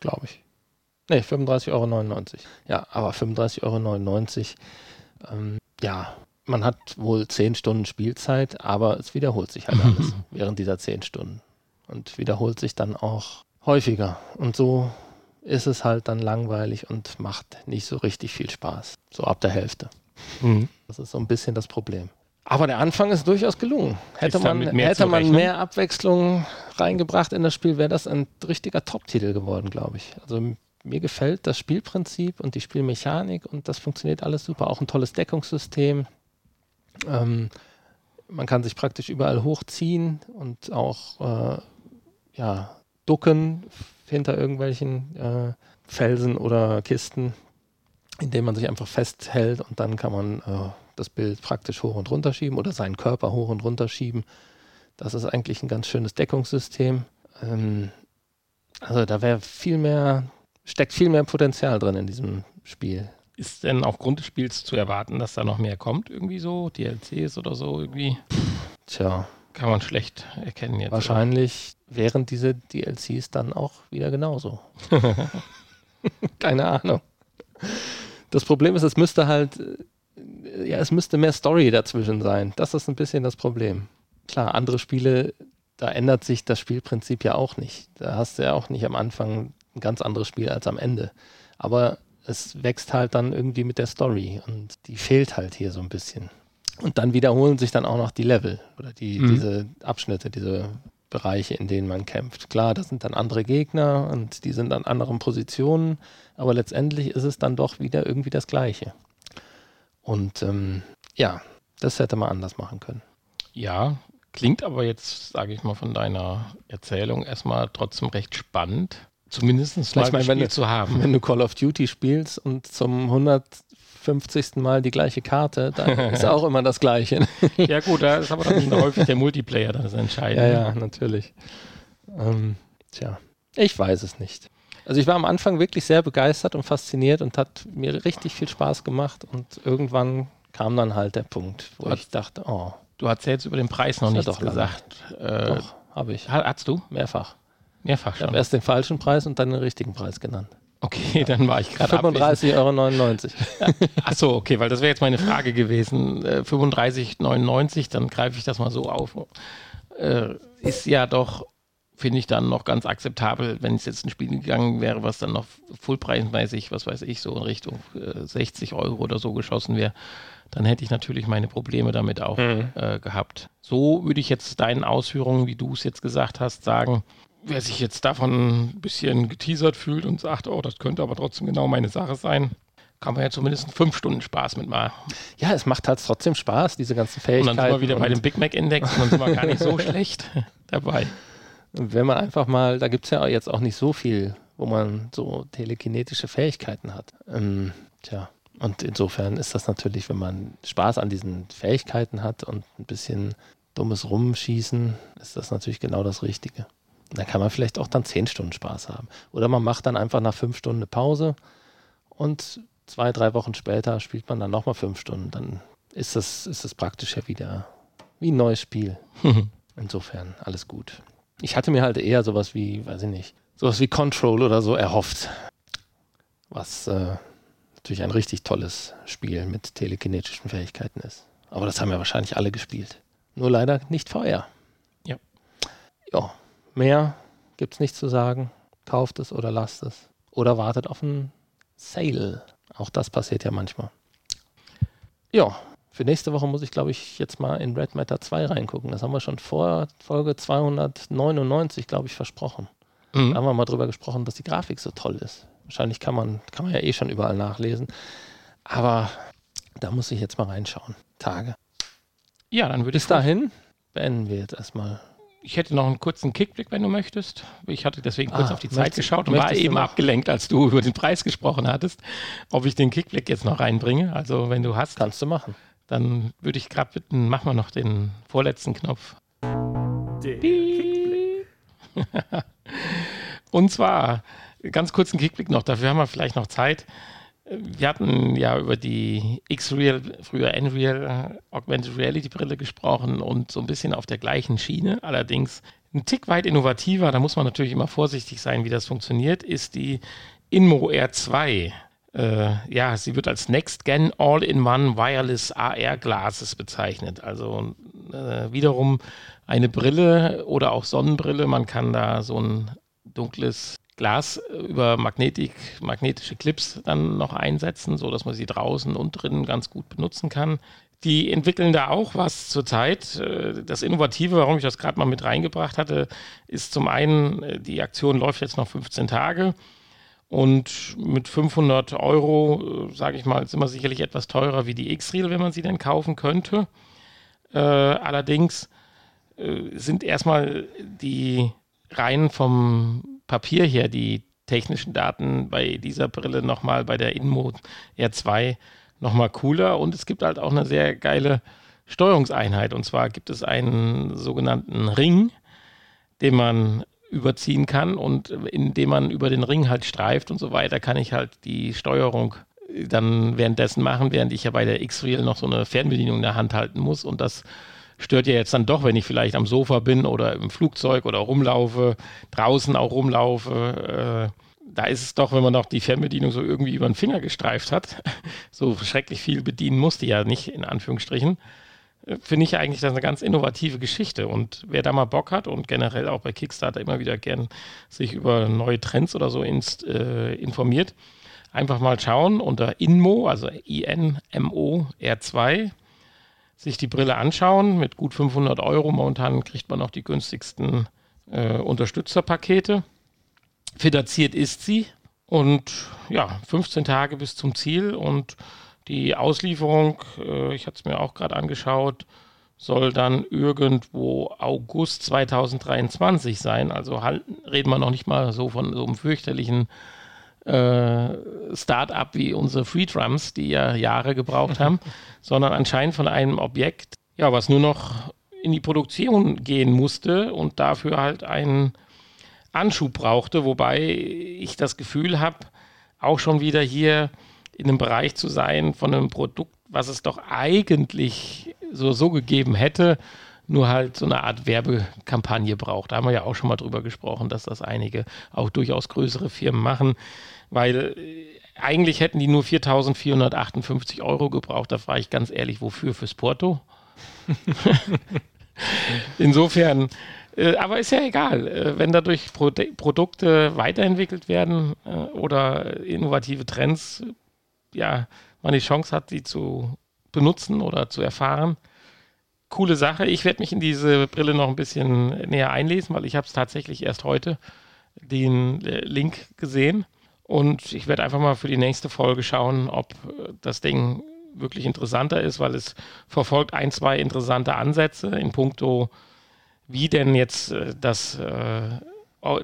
glaube ich. Ne, 35,99 Euro. Ja, aber 35,99 Euro. Ähm, ja, man hat wohl zehn Stunden Spielzeit, aber es wiederholt sich halt alles während dieser zehn Stunden. Und wiederholt sich dann auch häufiger. Und so ist es halt dann langweilig und macht nicht so richtig viel Spaß. So ab der Hälfte. Mhm. Das ist so ein bisschen das Problem. Aber der Anfang ist durchaus gelungen. Hätte man, hätte man mehr Abwechslung reingebracht in das Spiel, wäre das ein richtiger Top-Titel geworden, glaube ich. Also mir gefällt das Spielprinzip und die Spielmechanik und das funktioniert alles super. Auch ein tolles Deckungssystem. Ähm, man kann sich praktisch überall hochziehen und auch äh, ja, ducken hinter irgendwelchen äh, Felsen oder Kisten, indem man sich einfach festhält und dann kann man äh, das Bild praktisch hoch und runter schieben oder seinen Körper hoch und runter schieben. Das ist eigentlich ein ganz schönes Deckungssystem. Ähm, also da wäre viel mehr, steckt viel mehr Potenzial drin in diesem Spiel. Ist denn aufgrund des Spiels zu erwarten, dass da noch mehr kommt, irgendwie so? DLCs oder so irgendwie? Tja. Kann man schlecht erkennen jetzt. Wahrscheinlich oder? wären diese DLCs dann auch wieder genauso. Keine Ahnung. Das Problem ist, es müsste halt, äh, ja, es müsste mehr Story dazwischen sein. Das ist ein bisschen das Problem. Klar, andere Spiele, da ändert sich das Spielprinzip ja auch nicht. Da hast du ja auch nicht am Anfang ein ganz anderes Spiel als am Ende. Aber es wächst halt dann irgendwie mit der Story und die fehlt halt hier so ein bisschen. Und dann wiederholen sich dann auch noch die Level oder die, mhm. diese Abschnitte, diese Bereiche, in denen man kämpft. Klar, das sind dann andere Gegner und die sind an anderen Positionen, aber letztendlich ist es dann doch wieder irgendwie das Gleiche. Und ähm, ja, das hätte man anders machen können. Ja, klingt aber jetzt, sage ich mal, von deiner Erzählung erstmal trotzdem recht spannend. Zumindest mal meine, wenn du, zu haben. Wenn du Call of Duty spielst und zum 150. Mal die gleiche Karte, dann ist auch immer das Gleiche. ja gut, da ist aber dann häufig der Multiplayer das Entscheidende. Ja, ja, natürlich. Ähm, tja, ich weiß es nicht. Also ich war am Anfang wirklich sehr begeistert und fasziniert und hat mir richtig viel Spaß gemacht und irgendwann kam dann halt der Punkt, wo du ich dachte, oh. Du hast jetzt über den Preis noch nichts gesagt. Äh, doch, habe ich. Hast du? Mehrfach. Mehrfach schon. Ich habe erst den falschen Preis und dann den richtigen Preis genannt. Okay, dann war ich gerade 35,99 Euro. Ja. Achso, okay, weil das wäre jetzt meine Frage gewesen. Äh, 35,99, dann greife ich das mal so auf. Äh, ist ja doch finde ich dann noch ganz akzeptabel, wenn es jetzt ein Spiel gegangen wäre, was dann noch fullpreismäßig, was weiß ich, so in Richtung äh, 60 Euro oder so geschossen wäre, dann hätte ich natürlich meine Probleme damit auch mhm. äh, gehabt. So würde ich jetzt deinen Ausführungen, wie du es jetzt gesagt hast, sagen, wer sich jetzt davon ein bisschen geteasert fühlt und sagt, oh, das könnte aber trotzdem genau meine Sache sein, kann man ja zumindest fünf Stunden Spaß mitmachen. Ja, es macht halt trotzdem Spaß, diese ganzen Fähigkeiten. Und dann sind wir wieder bei dem Big Mac Index und dann sind wir gar nicht so schlecht dabei. Und wenn man einfach mal, da gibt es ja jetzt auch nicht so viel, wo man so telekinetische Fähigkeiten hat. Ähm, tja, und insofern ist das natürlich, wenn man Spaß an diesen Fähigkeiten hat und ein bisschen dummes Rumschießen, ist das natürlich genau das Richtige. Dann kann man vielleicht auch dann zehn Stunden Spaß haben. Oder man macht dann einfach nach fünf Stunden eine Pause und zwei, drei Wochen später spielt man dann nochmal fünf Stunden. Dann ist das, ist das praktisch ja wieder wie ein neues Spiel. Insofern alles gut. Ich hatte mir halt eher sowas wie, weiß ich nicht, sowas wie Control oder so erhofft. Was äh, natürlich ein richtig tolles Spiel mit telekinetischen Fähigkeiten ist. Aber das haben ja wahrscheinlich alle gespielt. Nur leider nicht VR. Ja. Ja, mehr gibt es nicht zu sagen. Kauft es oder lasst es. Oder wartet auf ein Sale. Auch das passiert ja manchmal. Ja, für nächste Woche muss ich, glaube ich, jetzt mal in Red Matter 2 reingucken. Das haben wir schon vor Folge 299, glaube ich, versprochen. Mhm. Da haben wir mal drüber gesprochen, dass die Grafik so toll ist. Wahrscheinlich kann man, kann man ja eh schon überall nachlesen. Aber da muss ich jetzt mal reinschauen. Tage. Ja, dann würde ich. Bis dahin beenden wir jetzt erstmal ich hätte noch einen kurzen Kickblick, wenn du möchtest. Ich hatte deswegen kurz ah, auf die Zeit geschaut und war eben abgelenkt, als du über den Preis gesprochen hattest, ob ich den Kickblick jetzt noch reinbringe. Also wenn du hast. Kannst du machen. Dann würde ich gerade bitten, mach mal noch den vorletzten Knopf. Der Kickblick. und zwar, ganz kurzen Kickblick noch, dafür haben wir vielleicht noch Zeit wir hatten ja über die X-Real, früher N-Real, äh, Augmented Reality Brille gesprochen und so ein bisschen auf der gleichen Schiene, allerdings ein Tick weit innovativer, da muss man natürlich immer vorsichtig sein, wie das funktioniert, ist die Inmo R2. Äh, ja, sie wird als Next Gen All-in-One Wireless AR Glasses bezeichnet. Also äh, wiederum eine Brille oder auch Sonnenbrille. Man kann da so ein dunkles Glas äh, über Magnetik, magnetische Clips dann noch einsetzen, sodass man sie draußen und drinnen ganz gut benutzen kann. Die entwickeln da auch was zurzeit. Äh, das Innovative, warum ich das gerade mal mit reingebracht hatte, ist zum einen, äh, die Aktion läuft jetzt noch 15 Tage. Und mit 500 Euro, sage ich mal, sind wir sicherlich etwas teurer wie die X-Reel, wenn man sie denn kaufen könnte. Allerdings sind erstmal die Reihen vom Papier her die technischen Daten bei dieser Brille nochmal bei der InMode R2 nochmal cooler. Und es gibt halt auch eine sehr geile Steuerungseinheit. Und zwar gibt es einen sogenannten Ring, den man überziehen kann und indem man über den Ring halt streift und so weiter, kann ich halt die Steuerung dann währenddessen machen, während ich ja bei der X-Reel noch so eine Fernbedienung in der Hand halten muss. Und das stört ja jetzt dann doch, wenn ich vielleicht am Sofa bin oder im Flugzeug oder rumlaufe, draußen auch rumlaufe. Äh, da ist es doch, wenn man noch die Fernbedienung so irgendwie über den Finger gestreift hat, so schrecklich viel bedienen musste ja nicht, in Anführungsstrichen, äh, finde ich eigentlich das eine ganz innovative Geschichte. Und wer da mal Bock hat und generell auch bei Kickstarter immer wieder gern sich über neue Trends oder so inst, äh, informiert, einfach mal schauen unter INMO, also I-N-M-O R2 sich die Brille anschauen. Mit gut 500 Euro momentan kriegt man noch die günstigsten äh, Unterstützerpakete. Finanziert ist sie und ja, 15 Tage bis zum Ziel und die Auslieferung, äh, ich hatte es mir auch gerade angeschaut, soll dann irgendwo August 2023 sein. Also reden wir noch nicht mal so von so einem fürchterlichen äh, Start-up wie unsere Free Drums, die ja Jahre gebraucht haben, sondern anscheinend von einem Objekt, ja, was nur noch in die Produktion gehen musste und dafür halt einen Anschub brauchte, wobei ich das Gefühl habe, auch schon wieder hier in einem Bereich zu sein von einem Produkt, was es doch eigentlich so, so gegeben hätte, nur halt so eine Art Werbekampagne braucht. Da haben wir ja auch schon mal drüber gesprochen, dass das einige auch durchaus größere Firmen machen, weil äh, eigentlich hätten die nur 4.458 Euro gebraucht. Da frage ich ganz ehrlich, wofür? Fürs Porto? Insofern Äh, aber ist ja egal, äh, wenn dadurch Pro Produkte weiterentwickelt werden äh, oder innovative Trends, ja, man die Chance hat, die zu benutzen oder zu erfahren. Coole Sache. Ich werde mich in diese Brille noch ein bisschen näher einlesen, weil ich habe es tatsächlich erst heute den Link gesehen. Und ich werde einfach mal für die nächste Folge schauen, ob das Ding wirklich interessanter ist, weil es verfolgt ein, zwei interessante Ansätze in puncto wie denn jetzt äh, das, äh,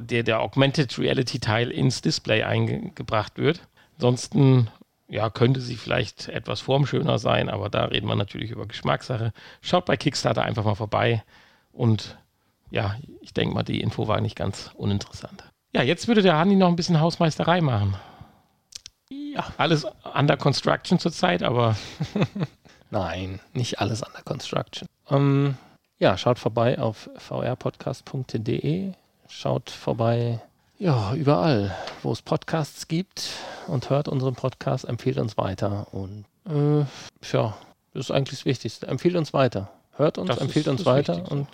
der, der Augmented Reality Teil ins Display eingebracht wird. Ansonsten ja, könnte sie vielleicht etwas formschöner sein, aber da reden wir natürlich über Geschmackssache. Schaut bei Kickstarter einfach mal vorbei und ja, ich denke mal, die Info war nicht ganz uninteressant. Ja, jetzt würde der Hanni noch ein bisschen Hausmeisterei machen. Ja. Alles under construction zurzeit, aber. Nein, nicht alles under construction. Ähm, ja, schaut vorbei auf vrpodcast.de. Schaut vorbei, ja, überall, wo es Podcasts gibt und hört unseren Podcast, empfiehlt uns weiter. Und äh, ja, das ist eigentlich das Wichtigste. Empfiehlt uns weiter. Hört uns, das empfiehlt uns weiter und,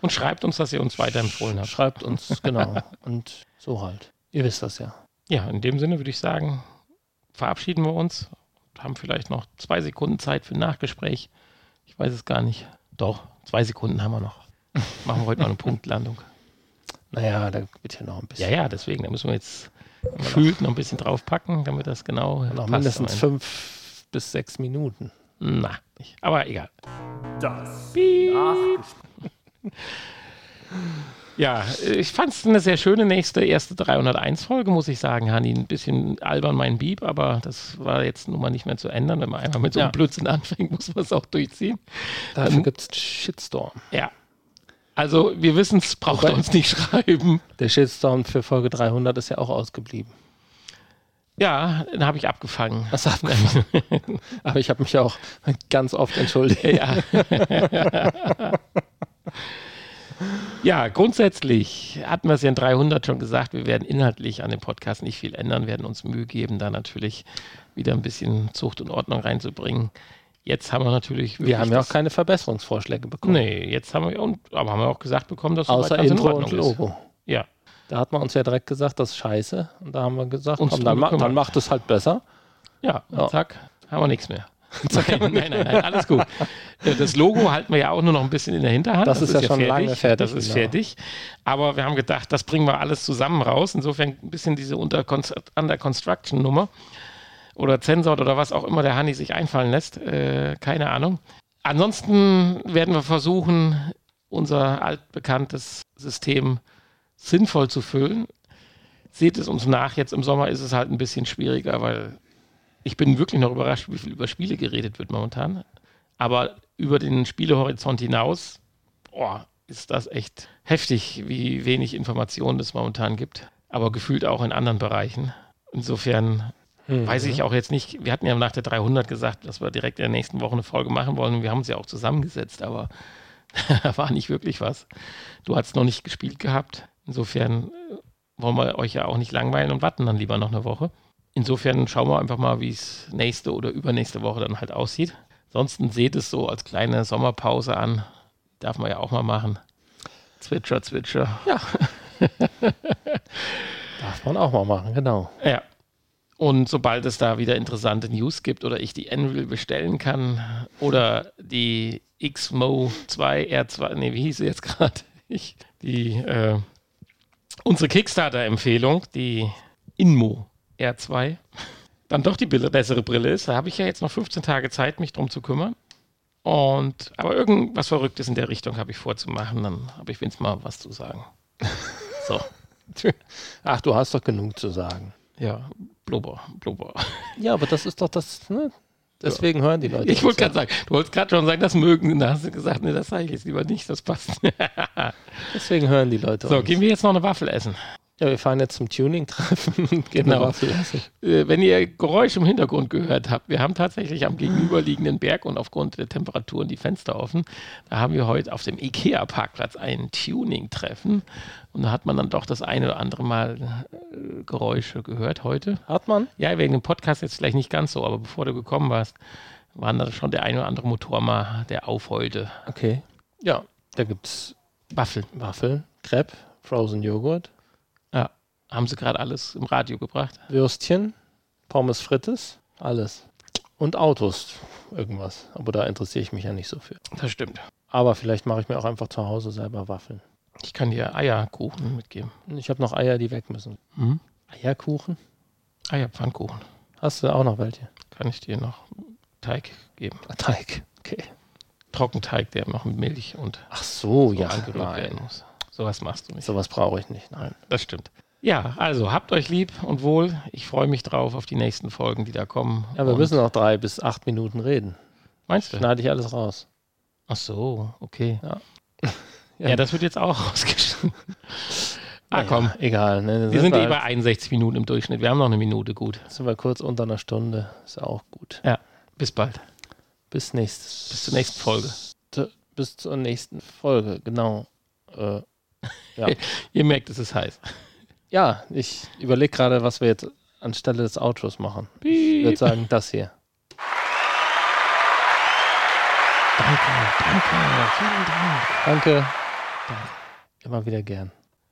und schreibt uns, dass ihr uns weiterempfohlen habt. Schreibt uns, genau. und so halt. Ihr wisst das ja. Ja, in dem Sinne würde ich sagen, verabschieden wir uns. Haben vielleicht noch zwei Sekunden Zeit für ein Nachgespräch. Ich weiß es gar nicht. Doch, Zwei Sekunden haben wir noch. Machen wir heute noch eine Punktlandung. Naja, da wird ja noch ein bisschen. Ja, ja, deswegen, da müssen wir jetzt gefühlt noch ein bisschen draufpacken, damit das genau. Noch passt mindestens fünf bis sechs Minuten. Na, nicht. aber egal. Das. Ja, ich fand es eine sehr schöne nächste erste 301-Folge, muss ich sagen, Hani. Ein bisschen albern mein Beep, aber das war jetzt nun mal nicht mehr zu ändern. Wenn man einmal mit so einem ja. Blödsinn anfängt, muss man es auch durchziehen. Dafür gibt es Shitstorm. Ja. Also, wir wissen es, braucht Wobei, uns nicht schreiben. Der Shitstorm für Folge 300 ist ja auch ausgeblieben. Ja, den habe ich abgefangen. Was abgefangen? aber ich habe mich auch ganz oft entschuldigt. Ja. Ja, grundsätzlich hatten wir es ja in 300 schon gesagt, wir werden inhaltlich an dem Podcast nicht viel ändern, werden uns Mühe geben, da natürlich wieder ein bisschen Zucht und Ordnung reinzubringen. Jetzt haben wir natürlich. Wir haben ja auch keine Verbesserungsvorschläge bekommen. Nee, jetzt haben wir, und, aber haben wir auch gesagt bekommen, dass Außer Intro und Logo. Ist. Ja. Da hat man uns ja direkt gesagt, das ist scheiße. Und da haben wir gesagt, komm, dann, ma dann macht es halt besser. Ja, ja. zack, haben wir nichts mehr. nein, nein, nein, nein, alles gut. Das Logo halten wir ja auch nur noch ein bisschen in der Hinterhand. Das, das ist, ja, schon fertig. lange fertig. Das ist genau. fertig. Aber wir haben gedacht, das bringen wir alles zusammen raus. Insofern ein bisschen diese Under Construction Nummer oder Zensored oder was auch immer der Hanni sich einfallen lässt. Äh, keine Ahnung. Ansonsten werden wir versuchen, unser altbekanntes System sinnvoll zu füllen. Seht es uns nach, jetzt im Sommer ist es halt ein bisschen schwieriger, weil ich bin wirklich noch überrascht, wie viel über Spiele geredet wird momentan. Aber über den Spielehorizont hinaus, boah, ist das echt heftig, wie wenig Informationen es momentan gibt. Aber gefühlt auch in anderen Bereichen. Insofern mhm. weiß ich auch jetzt nicht. Wir hatten ja nach der 300 gesagt, dass wir direkt in der nächsten Woche eine Folge machen wollen. Wir haben uns ja auch zusammengesetzt, aber da war nicht wirklich was. Du hast noch nicht gespielt gehabt. Insofern äh, wollen wir euch ja auch nicht langweilen und warten dann lieber noch eine Woche. Insofern schauen wir einfach mal, wie es nächste oder übernächste Woche dann halt aussieht. Ansonsten seht es so als kleine Sommerpause an. Darf man ja auch mal machen. Zwitscher, Zwitscher. Ja. Darf man auch mal machen, genau. Ja. Und sobald es da wieder interessante News gibt oder ich die Enreal bestellen kann oder die XMO 2 R2, nee, wie hieß sie jetzt gerade? Die, äh, unsere Kickstarter-Empfehlung, die Inmo R2 dann doch die bessere Brille ist. Da habe ich ja jetzt noch 15 Tage Zeit, mich drum zu kümmern. Und aber irgendwas Verrücktes in der Richtung habe ich vorzumachen, dann habe ich wenigstens mal was zu sagen. So. Ach, du hast doch genug zu sagen. Ja, blubber, blubber. Ja, aber das ist doch das, ne? Deswegen ja. hören die Leute. Ich wollte gerade sagen, du wolltest gerade schon sagen, das mögen. Da hast du gesagt, ne, das sage ich jetzt lieber nicht, das passt. Deswegen hören die Leute. So, uns. gehen wir jetzt noch eine Waffel essen. Ja, wir fahren jetzt zum Tuning-Treffen und gehen genau. Äh, wenn ihr Geräusch im Hintergrund gehört habt, wir haben tatsächlich am gegenüberliegenden Berg und aufgrund der Temperaturen die Fenster offen. Da haben wir heute auf dem IKEA-Parkplatz ein Tuning-Treffen. Und da hat man dann doch das eine oder andere Mal äh, Geräusche gehört heute. Hat man? Ja, wegen dem Podcast jetzt vielleicht nicht ganz so, aber bevor du gekommen warst, waren da schon der eine oder andere Motor mal, der aufheulte. Okay. Ja, da gibt es Waffeln. Waffeln, Crepe, Frozen Joghurt. Haben sie gerade alles im Radio gebracht? Würstchen, Pommes frites, alles. Und Autos, irgendwas. Aber da interessiere ich mich ja nicht so für. Das stimmt. Aber vielleicht mache ich mir auch einfach zu Hause selber Waffeln. Ich kann dir Eierkuchen mitgeben. Ich habe noch Eier, die weg müssen. Mhm. Eierkuchen? Eierpfannkuchen. Hast du auch noch welche? Kann ich dir noch Teig geben. Teig. Okay. Trockenteig, der noch mit Milch und Ach so, so ja. angerührt Nein. werden muss. Sowas machst du nicht. Sowas brauche ich nicht. Nein. Das stimmt. Ja, also habt euch lieb und wohl. Ich freue mich drauf auf die nächsten Folgen, die da kommen. Ja, wir Und- müssen noch drei bis acht Minuten reden. Meinst du? Schneide ich alles raus. Ach so, okay. Ja. Ja, das wird jetzt auch rausgeschnitten. ah, komm. Egal. Ne, Wir sind eh halt- bei 61 Minuten im Durchschnitt. Wir haben noch eine Minute gut. sind wir kurz unter einer Stunde. Ist auch gut. Bis bald. Bis nächstes. Bis zur nächsten Folge. Bis zur nächsten Folge, genau. Äh, Ihr merkt, es ist heiß. Ja, ich überlege gerade, was wir jetzt anstelle des Outros machen. Ich würde sagen, das hier. Danke, danke, vielen Dank. Danke. Immer wieder gern.